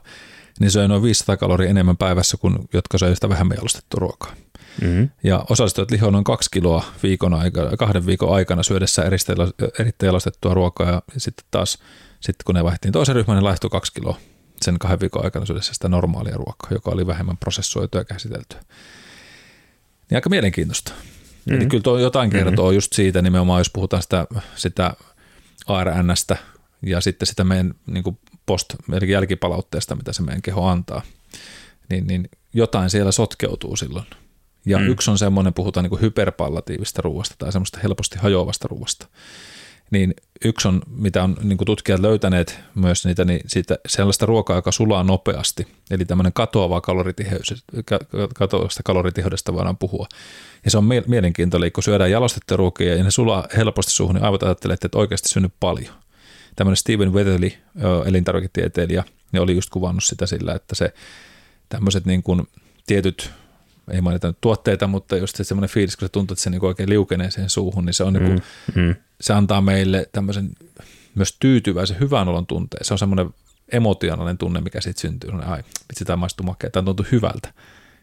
niin söi noin 500 kaloria enemmän päivässä kuin jotka söivät sitä vähemmän jalostettua ruokaa. Mm-hmm. Ja osallistujat lihoivat noin kaksi kiloa viikon aikana, kahden viikon aikana syödessä erittäin jalostettua ruokaa ja sitten taas sitten kun ne vaihdettiin toisen ryhmän, ne laihtui kaksi kiloa sen kahden viikon aikana syödessä sitä normaalia ruokaa, joka oli vähemmän prosessoitua ja käsiteltyä. Niin aika mielenkiintoista. Mm-hmm. Eli kyllä tuo jotain kertoo mm-hmm. just siitä nimenomaan, jos puhutaan sitä, sitä ARNstä ja sitten sitä meidän niin kuin post, eli jälkipalautteesta, mitä se meidän keho antaa, niin, niin jotain siellä sotkeutuu silloin – ja mm. yksi on semmoinen, puhutaan niin hyperpallatiivista ruoasta tai semmoista helposti hajoavasta ruoasta. Niin yksi on, mitä on niin tutkijat löytäneet myös niitä, niin siitä sellaista ruokaa, joka sulaa nopeasti. Eli tämmöinen katoava kaloritiheys, katoavasta kaloritiheydestä voidaan puhua. Ja se on mielenkiintoinen, kun syödään jalostettuja ruokia ja ne sulaa helposti suuhun, niin aivot ajattelee, että oikeasti synny paljon. Tämmöinen Steven Weatherly, elintarviketieteilijä, niin oli just kuvannut sitä sillä, että se tämmöiset niin kuin tietyt ei mainita nyt tuotteita, mutta just se semmoinen fiilis, kun se tuntuu, että se niin oikein liukenee siihen suuhun, niin se, on niin kuin, mm, mm. se antaa meille tämmöisen myös tyytyväisen hyvän olon tunteen. Se on semmoinen emotionaalinen tunne, mikä siitä syntyy. Ai, vitsi, tämä maistuu makea, tämä tuntuu hyvältä.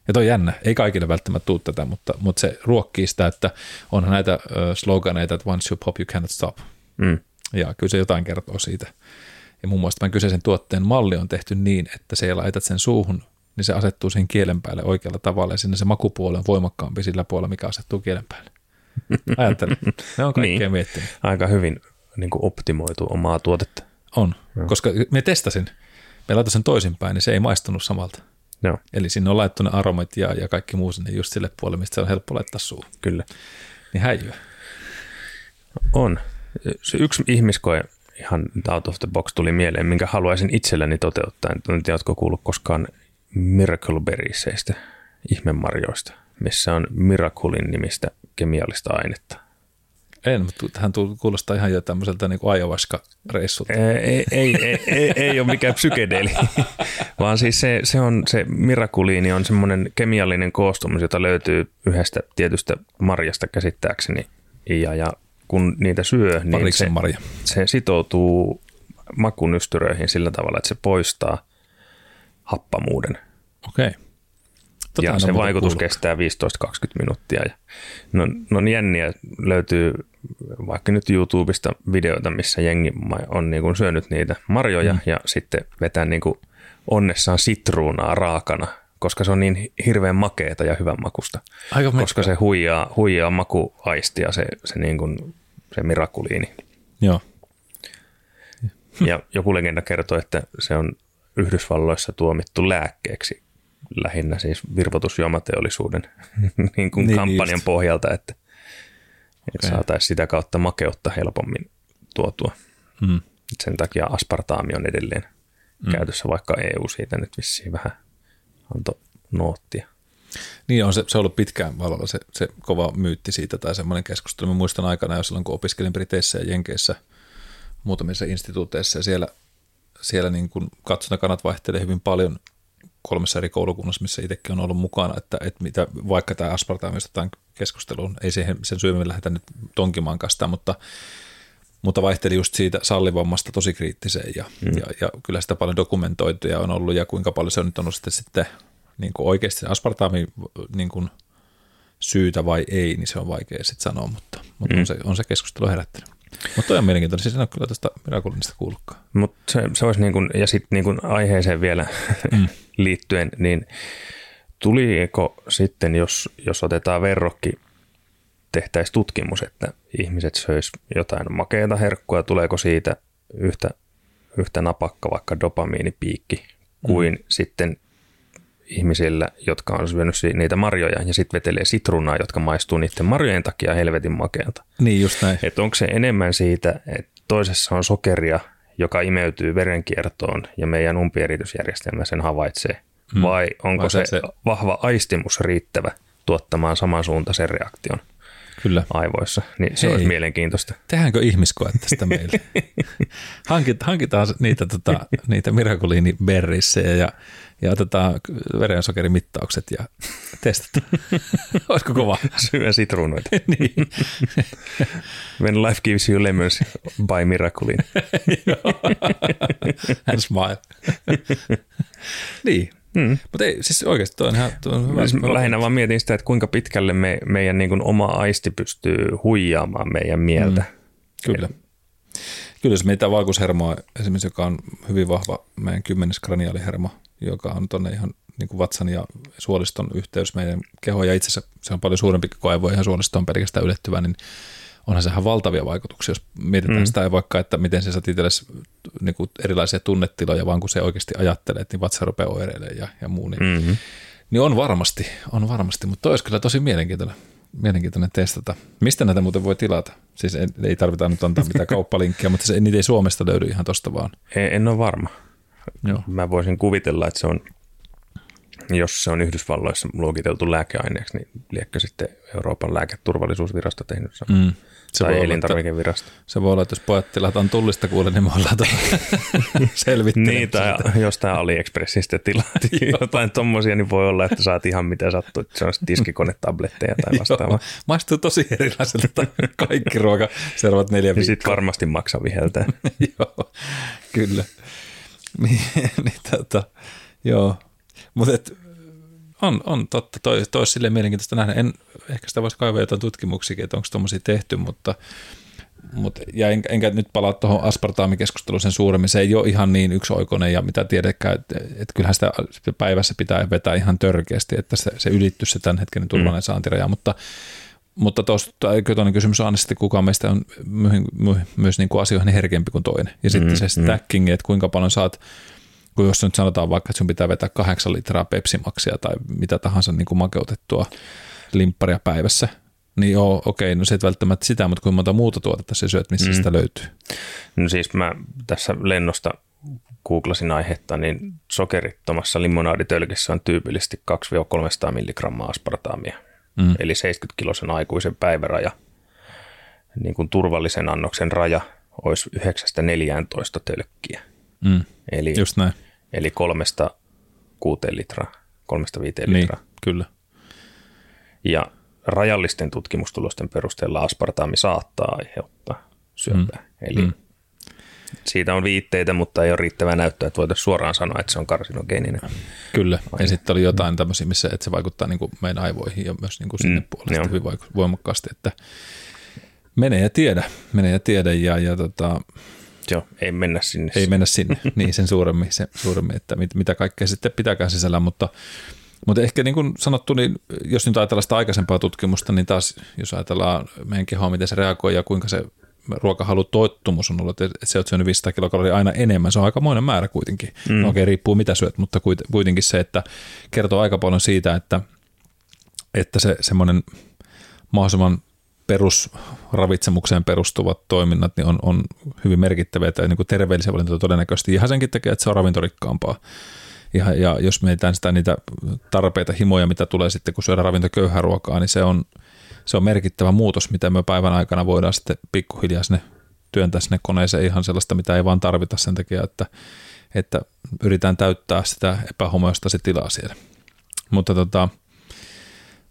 Ja toi jännä, ei kaikille välttämättä tule tätä, mutta, mutta se ruokkii sitä, että onhan näitä sloganeita, että once you pop, you cannot stop. Mm. Ja kyllä se jotain kertoo siitä. Ja muun muassa tämän kyseisen tuotteen malli on tehty niin, että se laitat sen suuhun niin se asettuu siihen kielen päälle oikealla tavalla ja sinne se makupuoli on voimakkaampi sillä puolella, mikä asettuu kielen päälle. Ajattelen. Ne on kaikkea niin. miettinyt. Aika hyvin niin kuin optimoitu omaa tuotetta. On, no. koska me testasin. Me laitoin sen toisinpäin, niin se ei maistunut samalta. No. Eli sinne on laittu ne aromit ja, ja kaikki muu sinne just sille puolelle, mistä se on helppo laittaa suuhun. Kyllä. Niin häijyä. On. Se yksi ihmiskoe ihan out of the box tuli mieleen, minkä haluaisin itselleni toteuttaa. En tiedä, oletko kuullut koskaan Miracle Berriesseistä, ihmemarjoista, missä on Miraculin nimistä kemiallista ainetta. En, mutta tähän kuulostaa ihan jo tämmöiseltä niin ayahuasca-reissulta. Ei, ei, ei, ei, ei ole mikään psykedeli, vaan siis se, se, on, se mirakuliini on semmoinen kemiallinen koostumus, jota löytyy yhdestä tietystä marjasta käsittääkseni. Ja, ja kun niitä syö, niin se, marja. se sitoutuu makunystyröihin sillä tavalla, että se poistaa happamuuden. Okei. Tota ja se vaikutus kuullut. kestää 15-20 minuuttia. Ja no, no jänniä löytyy vaikka nyt YouTubesta videoita, missä jengi on niin kuin syönyt niitä marjoja mm. ja sitten vetää niin kuin onnessaan sitruunaa raakana, koska se on niin hirveän makeeta ja hyvän makusta. Aika koska se huijaa, huijaa makuaistia se, se, niin kuin, se mirakuliini. Joo. Ja joku legenda kertoo, että se on Yhdysvalloissa tuomittu lääkkeeksi lähinnä siis virvotusjuomateollisuuden niin kuin niin kampanjan just. pohjalta, että, okay. että saataisiin sitä kautta makeutta helpommin tuotua. Mm. Sen takia aspartaami on edelleen mm. käytössä, vaikka EU siitä nyt vissiin vähän antoi noottia. Niin on se, se on ollut pitkään valolla se, se kova myytti siitä tai semmoinen keskustelu. Mä muistan aikana jo silloin, kun opiskelin Briteissä ja Jenkeissä muutamissa instituuteissa ja siellä, siellä niin kuin katsonakanat vaihtelee hyvin paljon kolmessa eri koulukunnassa, missä itsekin on ollut mukana, että, että mitä, vaikka tämä aspartaamista tämän keskusteluun, ei siihen, sen syömmin lähdetä nyt tonkimaan kastaa, mutta, mutta vaihteli just siitä sallivammasta tosi kriittiseen ja, mm. ja, ja, kyllä sitä paljon dokumentoituja on ollut ja kuinka paljon se on nyt ollut sitten, sitten niin kuin oikeasti aspartaami niin kuin syytä vai ei, niin se on vaikea sitten sanoa, mutta, mutta mm. on, se, on se keskustelu herättänyt. Mutta toi on mielenkiintoinen, siis en ole kyllä tästä Miraculinista kuullutkaan. Mutta se, se olisi niin kuin, ja sitten niin kuin aiheeseen vielä mm. liittyen, niin tuliko sitten, jos, jos otetaan verrokki, tehtäisiin tutkimus, että ihmiset söis jotain makeata herkkua, tuleeko siitä yhtä, yhtä napakka vaikka dopamiinipiikki kuin mm. sitten ihmisillä, jotka on syönyt niitä marjoja ja sitten vetelee sitruunaa, jotka maistuu niiden marjojen takia helvetin makealta. Niin just näin. Että onko se enemmän siitä, että toisessa on sokeria, joka imeytyy verenkiertoon ja meidän umpieritysjärjestelmä sen havaitsee, hmm. vai onko vai se, se vahva aistimus riittävä tuottamaan samansuuntaisen reaktion? Kyllä. aivoissa, niin se Hei, olisi mielenkiintoista. Tehdäänkö ihmiskoe tästä meille? Hankit, hankitaan niitä, tota, niitä mirakuliiniberrissejä ja, ja otetaan verensokerimittaukset ja testataan. Olisiko kova? Syö sitruunoita. niin. When life gives you lemons, by Miraculin. And smile. niin, Mm. Mutta ei, siis oikeasti tuo on ihan tuo on hyvä. Siis lähinnä vaan mietin sitä, että kuinka pitkälle me, meidän niin kuin oma aisti pystyy huijaamaan meidän mieltä. Mm. Kyllä. Kyllä jos meitä valkuushermoa esimerkiksi, joka on hyvin vahva meidän kymmenes kraniaalihermo, joka on tuonne ihan niin kuin vatsan ja suoliston yhteys meidän kehoon, ja itse asiassa se on paljon suurempi kuin aivo ihan suolistoon pelkästään ylettyvä, niin onhan sehän valtavia vaikutuksia, jos mietitään mm. sitä vaikka, että miten se saat itsellesi niin erilaisia tunnetiloja, vaan kun se oikeasti ajattelee, niin vatsa rupeaa oireilemaan ja, ja muu, niin, mm-hmm. niin on varmasti, on varmasti, mutta toi olisi kyllä tosi mielenkiintoinen, mielenkiintoinen testata. Mistä näitä muuten voi tilata? Siis ei, ei tarvita nyt antaa mitään kauppalinkkiä, mutta se, niitä ei Suomesta löydy ihan tosta vaan. En, en ole varma. Joo. Mä voisin kuvitella, että se on, jos se on Yhdysvalloissa luokiteltu lääkeaineeksi, niin liekkö sitten Euroopan lääketurvallisuusvirasto tehnyt sen. Mm. Se tai elintarvikevirasto. Se voi olla, että jos pojat tilataan tullista kuule, niin me ollaan selvittänyt. niin, tai jostain AliExpressistä tilaat jotain tommosia, niin voi olla, että saat ihan mitä sattuu. Se on tiskikonetabletteja tai vastaavaa. maistuu tosi erilaiselta kaikki ruoka seuraavat neljä viikkoa. Ja sitten varmasti maksaa viheltä. joo, kyllä. niin, niin tota, joo. Mutta on, on totta. Toi, toi olisi silleen mielenkiintoista nähdä. En, ehkä sitä voisi kaivaa jotain tutkimuksiakin, että onko tuommoisia tehty, mutta, mutta ja en, enkä nyt palaa tuohon aspartaamikeskusteluun sen suuremmin. Se ei ole ihan niin yksioikoinen ja mitä tiedekään, että, että kyllähän sitä päivässä pitää vetää ihan törkeästi, että se, se ylittyisi se tämän hetken turvallinen mm. saantiraja, mutta mutta tuosta toinen kysymys on sitten, kuka meistä on my, my, myös niin kuin asioihin herkempi kuin toinen. Ja sitten mm, se mm. stacking, mm. että kuinka paljon saat kun jos nyt sanotaan vaikka, että sun pitää vetää kahdeksan litraa pepsimaksia tai mitä tahansa niin kuin makeutettua limpparia päivässä, niin joo, okei, no se et välttämättä sitä, mutta kuinka monta muuta tuotetta sä syöt, missä mm. sitä löytyy? No siis mä tässä lennosta googlasin aihetta, niin sokerittomassa limonaaditölkissä on tyypillisesti 2-300 milligrammaa aspartaamia, mm. eli 70 kilosen aikuisen päiväraja. Niin kuin turvallisen annoksen raja olisi 9-14 tölkkiä. Mm. Eli Just näin. Eli kolmesta kuuteen litraa, kolmesta viiteen niin, litraa. kyllä. Ja rajallisten tutkimustulosten perusteella aspartaami saattaa aiheuttaa syöpää. Mm. Eli mm. Siitä on viitteitä, mutta ei ole riittävää näyttöä, että voitaisiin suoraan sanoa, että se on karsinogeeninen. Kyllä, ja sitten oli jotain tämmöisiä, missä että se vaikuttaa niin kuin meidän aivoihin ja myös niin kuin sinne mm, puolesta hyvin voimakkaasti, että menee ja tiedä, menee ja tiedä ja, ja tota, Joo, ei mennä sinne. Ei mennä sinne, niin sen suuremmin, sen suuremmin että mit, mitä kaikkea sitten pitääkään sisällä, mutta, mutta ehkä niin kuin sanottu, niin jos nyt ajatellaan sitä aikaisempaa tutkimusta, niin taas jos ajatellaan meidän kehoa, miten se reagoi ja kuinka se ruokahalutottumus on ollut, että se on syönyt 500 kilokaloria aina enemmän, se on aikamoinen määrä kuitenkin. Mm. No, okei, riippuu mitä syöt, mutta kuitenkin se, että kertoo aika paljon siitä, että, että se semmoinen mahdollisimman perusravitsemukseen perustuvat toiminnat niin on, on hyvin merkittäviä tai niin kuin terveellisiä valintoja todennäköisesti. Ihan senkin takia, että se on ravintorikkaampaa. Ja, ja jos mietitään sitä niitä tarpeita, himoja, mitä tulee sitten, kun syödään ravintoköyhää ruokaa, niin se on, se on merkittävä muutos, mitä me päivän aikana voidaan sitten pikkuhiljaa sinne työntää sinne koneeseen ihan sellaista, mitä ei vaan tarvita sen takia, että, että yritetään täyttää sitä epähomoista se tilaa siellä. Mutta tota,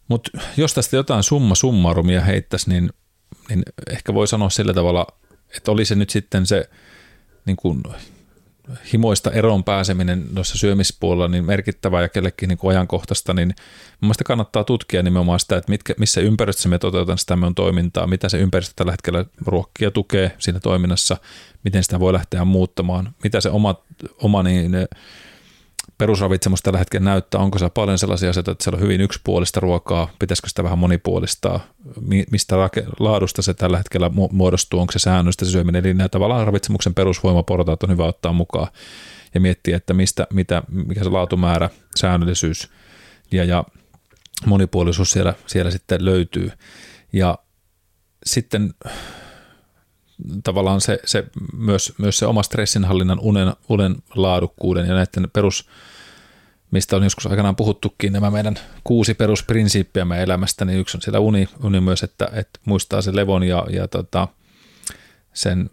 mutta jos tästä jotain summa summarumia heittäisi, niin, niin ehkä voi sanoa sillä tavalla, että oli se nyt sitten se niin kuin himoista eroon pääseminen noissa syömispuolella niin merkittävää ja kellekin niin kuin ajankohtaista, niin mielestäni kannattaa tutkia nimenomaan sitä, että mitkä, missä ympäristössä me toteutetaan sitä meidän toimintaa, mitä se ympäristö tällä hetkellä ruokkia tukee siinä toiminnassa, miten sitä voi lähteä muuttamaan, mitä se oma, oma niin, perusravitsemus tällä hetkellä näyttää, onko siellä paljon sellaisia asioita, että siellä on hyvin yksipuolista ruokaa, pitäisikö sitä vähän monipuolistaa, mistä laadusta se tällä hetkellä muodostuu, onko se säännöstä se syöminen, eli nämä tavallaan ravitsemuksen perusvoimaportaat on hyvä ottaa mukaan ja miettiä, että mistä, mitä, mikä se laatumäärä, säännöllisyys ja, ja monipuolisuus siellä, siellä sitten löytyy. Ja sitten tavallaan se, se myös, myös se oma stressinhallinnan unen, unen laadukkuuden ja näiden perus, mistä on joskus aikanaan puhuttukin, nämä meidän kuusi perusprinsiippiä meidän elämästä, niin yksi on siellä uni, uni myös, että, että muistaa sen levon ja, ja tota, sen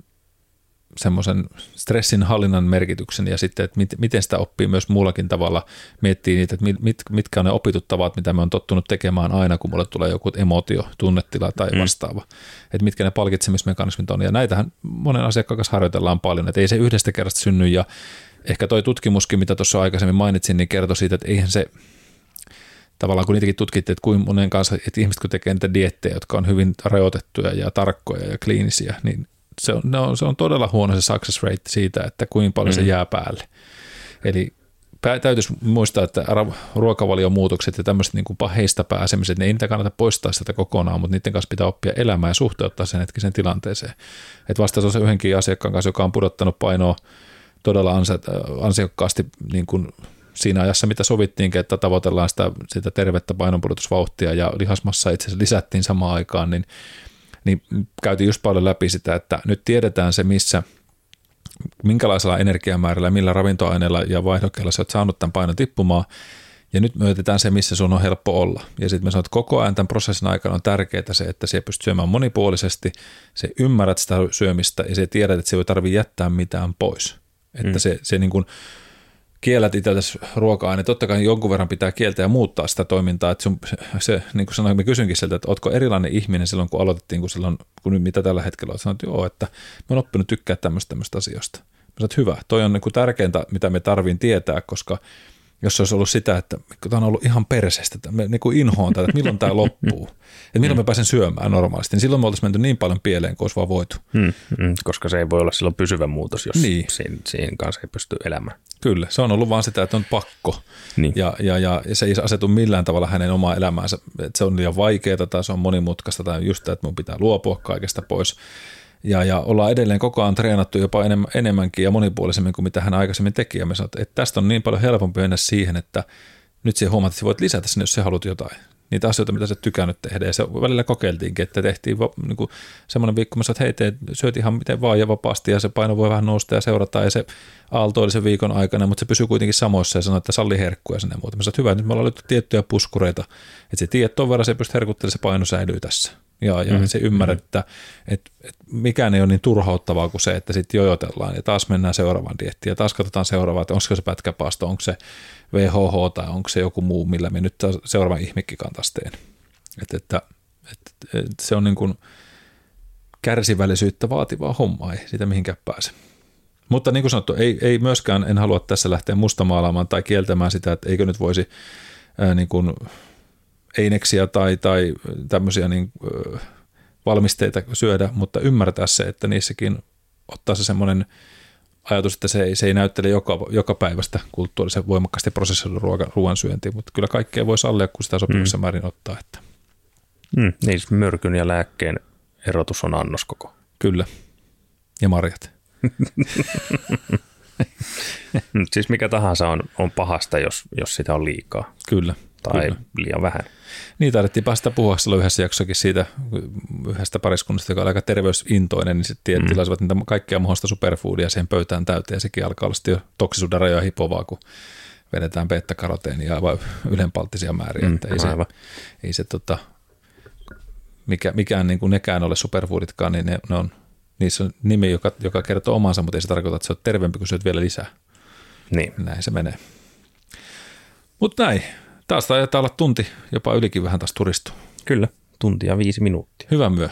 semmoisen stressin hallinnan merkityksen ja sitten, että mit, miten sitä oppii myös muullakin tavalla, miettii niitä, että mit, mitkä on ne opitut tavat, mitä me on tottunut tekemään aina, kun mulle tulee joku emotio, tunnetila tai mm. vastaava, mm. että mitkä ne palkitsemismekanismit on ja näitähän monen asiakkaan kanssa harjoitellaan paljon, että ei se yhdestä kerrasta synny ja ehkä toi tutkimuskin, mitä tuossa aikaisemmin mainitsin, niin kertoi siitä, että eihän se tavallaan kun niitäkin tutkittiin, että kuinka monen kanssa, että ihmiset kun tekee niitä diettejä, jotka on hyvin rajoitettuja ja tarkkoja ja kliinisiä, niin se on, no, se on todella huono se success rate siitä, että kuinka paljon mm. se jää päälle. Eli täytyisi muistaa, että ruokavaliomuutokset ja tämmöiset niin kuin paheista pääsemiset, ne ei niitä kannata poistaa sieltä kokonaan, mutta niiden kanssa pitää oppia elämään ja suhteuttaa sen hetkisen tilanteeseen. Että vasta se yhdenkin asiakkaan kanssa, joka on pudottanut painoa todella ansiokkaasti niin kuin siinä ajassa, mitä sovittiinkin, että tavoitellaan sitä, sitä tervettä painonpudotusvauhtia ja lihasmassa itse asiassa lisättiin samaan aikaan, niin niin käytiin just paljon läpi sitä, että nyt tiedetään se, missä, minkälaisella energiamäärällä, millä ravintoaineella ja vaihdokkeella sä oot saanut tämän painon tippumaan, ja nyt myötetään se, missä sun on helppo olla. Ja sitten me sanotaan, että koko ajan tämän prosessin aikana on tärkeää se, että se pystyy syömään monipuolisesti, se ymmärrät sitä syömistä ja se tiedät, että se ei tarvitse jättää mitään pois. Että mm. se, se niin kuin, kiellät itsellesi ruoka-aine, totta kai jonkun verran pitää kieltää ja muuttaa sitä toimintaa, että sun, se, niin kuin sanoin, mä kysynkin sieltä, että ootko erilainen ihminen silloin, kun aloitettiin, kun silloin, kun nyt mitä tällä hetkellä olet, sanoit, että joo, että mä oon oppinut tykkää tämmöistä, tämmöistä asioista. Mä sanoin, että hyvä, toi on niin kuin tärkeintä, mitä me tarviin tietää, koska jos se olisi ollut sitä, että tämä on ollut ihan perseestä, että me niin kuin inhoon tätä, että milloin tämä loppuu, että milloin mm. me pääsen syömään normaalisti, niin silloin me oltaisiin menty niin paljon pieleen kuin olisi vaan voitu. Mm, mm, koska se ei voi olla silloin pysyvä muutos, jos niin. siinä, siinä kanssa ei pysty elämään. Kyllä, se on ollut vaan sitä, että on pakko. Niin. Ja, ja, ja se ei asetu millään tavalla hänen omaa elämäänsä, että se on liian vaikeaa tai se on monimutkaista tai just tämä, että mun pitää luopua kaikesta pois. Ja, ja ollaan edelleen koko ajan treenattu jopa enemmän, enemmänkin ja monipuolisemmin kuin mitä hän aikaisemmin teki. Ja me sanoin, että tästä on niin paljon helpompi mennä siihen, että nyt siihen huomaat, että voit lisätä sinne, jos sä haluat jotain niitä asioita, mitä sä tykännyt tehdä. Ja se välillä kokeiltiinkin, että tehtiin niin kuin semmoinen viikko, missä hei, teet, syöt ihan miten vaan ja vapaasti ja se paino voi vähän nousta ja seurata ja se aaltoili sen viikon aikana, mutta se pysyy kuitenkin samoissa ja sanoi, että salli herkkuja sinne muuta. Mä sanoin, että hyvä, nyt me ollaan tiettyjä puskureita, että se tiedät, ton verran se pystyy herkuttelemaan, se paino säilyy tässä. Ja, ja mm-hmm. se ymmärrät, että, että, että mikään ei ole niin turhauttavaa kuin se, että sitten jojotellaan ja taas mennään seuraavaan diettiin ja taas katsotaan seuraavaa, että onko se pätkäpaasto, onko se VHH tai onko se joku muu, millä me nyt seuraavan ihmikkikan taas teen. Että, että, että, että se on niin kuin kärsivällisyyttä vaativaa hommaa, ei sitä mihinkään pääse. Mutta niin kuin sanottu, ei, ei myöskään, en halua tässä lähteä mustamaalaamaan tai kieltämään sitä, että eikö nyt voisi ää, niin kuin eineksiä tai, tai tämmöisiä niin, valmisteita syödä, mutta ymmärtää se, että niissäkin ottaa se semmoinen ajatus, että se ei, se ei näyttele joka, joka päivästä kulttuurisen voimakkaasti prosessoidun ruoan, ruoan syöntiä, mutta kyllä kaikkea voi sallia, kun sitä sopivassa mm. määrin ottaa. Että. Mm, niin, siis myrkyn ja lääkkeen erotus on annos koko. Kyllä, ja marjat. siis mikä tahansa on, on pahasta, jos, jos sitä on liikaa. Kyllä. Tai kyllä. liian vähän. Niin, taidettiin päästä puhua silloin yhdessä jaksossakin siitä yhdestä pariskunnasta, joka oli aika terveysintoinen, niin sitten mm. tilasivat niitä kaikkea mahdollista superfoodia siihen pöytään täyteen, ja sekin alkaa olla sitten jo toksisuuden rajoja hipovaa, kun vedetään beta-karoteenia aivan ylenpalttisia määriä. Mm, että ei, se, ei se tota, mikä, mikään niin kuin nekään ole superfooditkaan, niin ne, ne on, niissä on nimi, joka, joka kertoo omansa, mutta ei se tarkoita, että se on terveempi, kun syöt vielä lisää. Niin. Näin se menee. Mutta näin, taas taitaa olla tunti, jopa ylikin vähän taas turistu. Kyllä, tuntia viisi minuuttia. Hyvä myö.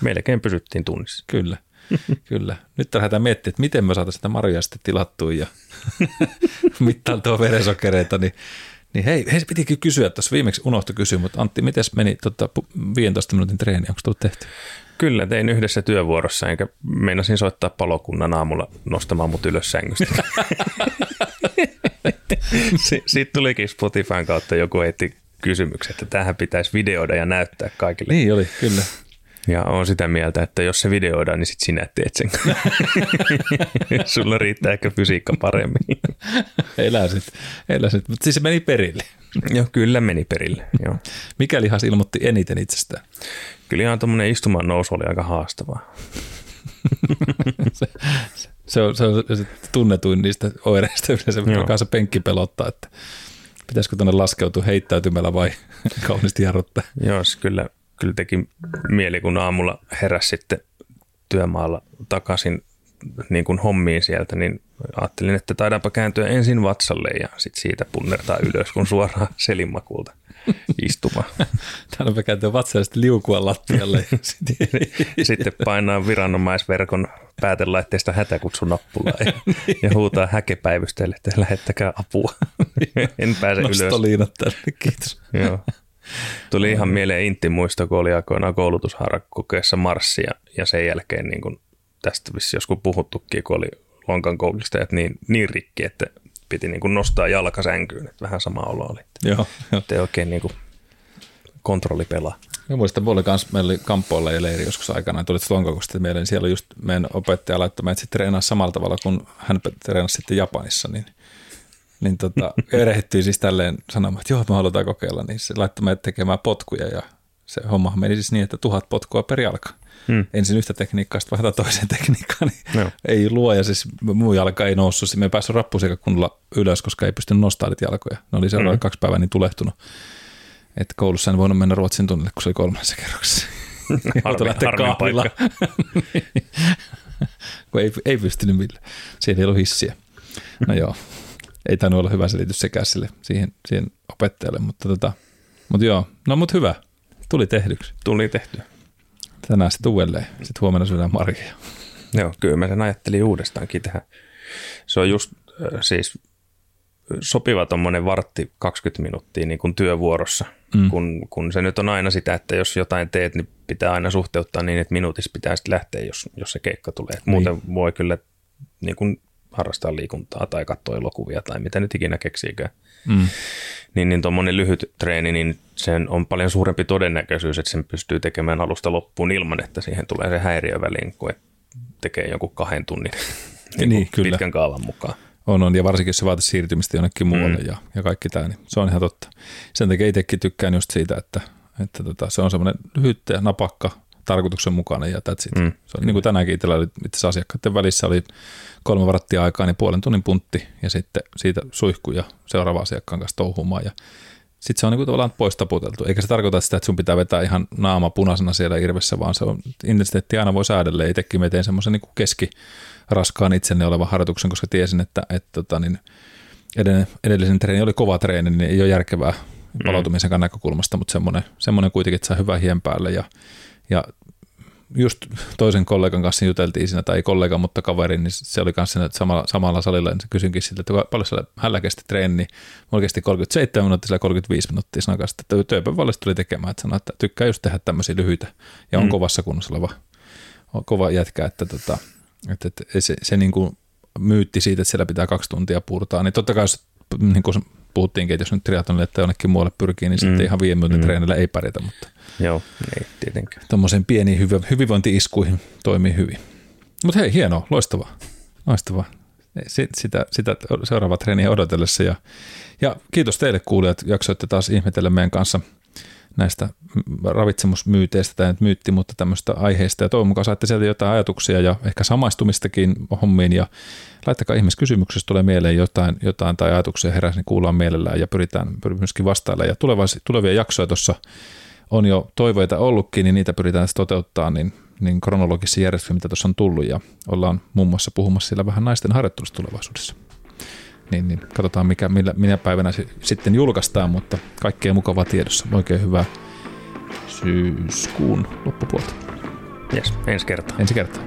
Melkein pysyttiin tunnissa. Kyllä, kyllä. Nyt lähdetään miettimään, että miten me saataisiin sitä marjaa sitten tilattua ja mittailtua verensokereita, niin niin hei, hei se pitikin kysyä, tuossa viimeksi unohtui kysyä, mutta Antti, miten meni tota, 15 minuutin treeni, onko tullut tehty? Kyllä, tein yhdessä työvuorossa, enkä meinasin soittaa palokunnan aamulla nostamaan mut ylös sängystä. Siitä tulikin Spotifyn kautta joku heitti kysymyksen, että tähän pitäisi videoida ja näyttää kaikille. Niin oli, kyllä. Ja on sitä mieltä, että jos se videoidaan, niin sit sinä teet sen. Sulla riittää ehkä fysiikka paremmin. Eläisit, eläisit. Mutta siis se meni perille. Joo, kyllä meni perille. Joo. Mikä lihas ilmoitti eniten itsestään? Kyllä ihan tuommoinen istumaan nousu oli aika haastavaa. se, se, on, se on se tunnetuin niistä oireista yleensä, mikä kanssa penkki pelottaa, että pitäisikö tuonne laskeutua heittäytymällä vai kauniisti jarruttaa. Joo, kyllä kyllä teki mieli, kun aamulla heräsi sitten työmaalla takaisin niin kuin hommiin sieltä, niin ajattelin, että taidaanpa kääntyä ensin vatsalle ja sitten siitä punnertaa ylös, kun suoraan selinmakulta istumaan. Täällä kääntyä vatsalle sitten liukua lattialle. sitten painaa viranomaisverkon päätelaitteesta hätäkutsunappulaa ja, ja huutaa häkepäivystäjille, että lähettäkää apua. en pääse ylös. Tänne, kiitos. Joo. Tuli ihan mieleen Intti muisto, kun oli aikoinaan koulutusharakokeessa marssia ja sen jälkeen niin kuin tästä vissi joskus puhuttukin, kun oli lonkan koulistajat niin, niin rikki, että piti niin kuin nostaa jalka sänkyyn, että vähän sama olo oli. Joo, jo. Ei oikein niin kuin kontrolli pelaa. Mä muistan, oli kans, meillä oli Kampoolla ja leiri joskus aikana, tulit Lonkakosta mieleen, niin siellä just meidän opettaja laittoi meidät sitten treenaa samalla tavalla kuin hän treenasi sitten Japanissa, niin niin tota, erehdyttiin siis tälleen sanomaan, että joo, me halutaan kokeilla, niin se laittoi meidät tekemään potkuja ja se homma meni siis niin, että tuhat potkua per jalka. Hmm. Ensin yhtä tekniikkaa, sitten vaihdetaan toiseen tekniikkaan, niin no. ei luo ja siis muu jalka ei noussut. Me ei päässyt rappuun kunnolla ylös, koska ei pystynyt nostamaan jalkoja. Ne oli seuraavat hmm. kaksi päivää niin tulehtunut. Että koulussa en voinut mennä Ruotsin tunnille, kun se oli kolmannessa kerroksessa. Harmi, harmi paikka. kun ei, ei pystynyt millään. Siellä ei ollut hissiä. No joo, ei tainnut olla hyvä selitys sekään sille, siihen, siihen opettajalle, mutta, tota, mutta joo, no mutta hyvä, tuli tehdyksi. Tuli tehty. Tänään sitten uudelleen, sitten huomenna syödään marjoja. Joo, kyllä mä sen ajattelin uudestaankin tähän. Se on just äh, siis sopiva tuommoinen vartti 20 minuuttia niin kuin työvuorossa, mm. kun, kun se nyt on aina sitä, että jos jotain teet, niin pitää aina suhteuttaa niin, että minuutissa pitää sitten lähteä, jos, jos se keikka tulee. Niin. Muuten voi kyllä niin kuin harrastaa liikuntaa tai katsoa elokuvia tai mitä nyt ikinä keksiikään. Mm. Niin, niin tuommoinen lyhyt treeni, niin sen on paljon suurempi todennäköisyys, että sen pystyy tekemään alusta loppuun ilman, että siihen tulee se häiriö väliin, kun tekee jonkun kahden tunnin niin, niin kyllä. pitkän kaavan mukaan. On, on, ja varsinkin jos se vaatii siirtymistä jonnekin muualle mm. ja, ja kaikki tämä, niin se on ihan totta. Sen takia itsekin tykkään just siitä, että, että tota, se on semmoinen lyhyt ja napakka tarkoituksenmukainen ja that's it. Mm. Se on niin kuin tänäänkin itsellä oli itse asiakkaiden välissä oli kolme varattia aikaa, niin puolen tunnin puntti ja sitten siitä suihku ja seuraava asiakkaan kanssa touhumaan ja sitten se on niin tavallaan pois taputeltu. Eikä se tarkoita sitä, että sun pitää vetää ihan naama punaisena siellä irvessä, vaan se on, intensiteetti aina voi säädellä. Itsekin me tein semmoisen niin keskiraskaan itsenne olevan harjoituksen, koska tiesin, että, että tota, niin edellinen, edellisen treeni oli kova treeni, niin ei ole järkevää mm. palautumisen näkökulmasta, mutta semmoinen, semmoinen kuitenkin, että saa hyvää hien päälle ja, ja just toisen kollegan kanssa juteltiin siinä, tai ei kollega, mutta kaveri, niin se oli kanssa siinä samalla, samalla salilla, niin kysynkin siltä, että paljon siellä hänellä kesti treeni, niin kesti 37 minuuttia, sillä 35 minuuttia, sanoi kanssa, että työpäivälle tuli tekemään, että sanoi, että tykkää just tehdä tämmöisiä lyhyitä, ja on mm. kovassa kunnossa oleva on kova jätkä, että, tota, että, että se, se niin kuin myytti siitä, että siellä pitää kaksi tuntia purtaa, niin totta kai jos niin kuin puhuttiinkin, että jos nyt triathlonille että jonnekin muualle pyrkii, niin mm. sitten ihan viiden minuutin mm. treenillä ei pärjätä, mutta Joo, ei tietenkään. Tuommoisen pieniin hyvä, hyvinvointi-iskuihin toimii hyvin. Mutta hei, hienoa, loistavaa. Loistavaa. Sitä, sitä seuraavaa treeniä odotellessa. Ja, ja kiitos teille kuulijat, jaksoitte taas ihmetellä meidän kanssa näistä ravitsemusmyyteistä, tai nyt myytti, mutta tämmöistä aiheista. Ja toivon mukaan saatte sieltä jotain ajatuksia ja ehkä samaistumistakin hommiin. Ja laittakaa ihmeessä kysymyksessä, tulee mieleen jotain, jotain tai ajatuksia heräsi, niin kuullaan mielellään ja pyritään, pyritään myöskin vastailla. Ja tulevia jaksoja tuossa on jo toiveita ollutkin, niin niitä pyritään toteuttaa niin, niin kronologisessa järjestelmä, mitä tuossa on tullut, ja ollaan muun muassa puhumassa siellä vähän naisten harjoittelusta tulevaisuudessa. Niin, niin katsotaan, mikä, millä, minä päivänä se sitten julkaistaan, mutta kaikkea mukavaa tiedossa. Oikein hyvää syyskuun loppupuolta. Yes, ensi kertaa. Ensi kertaa.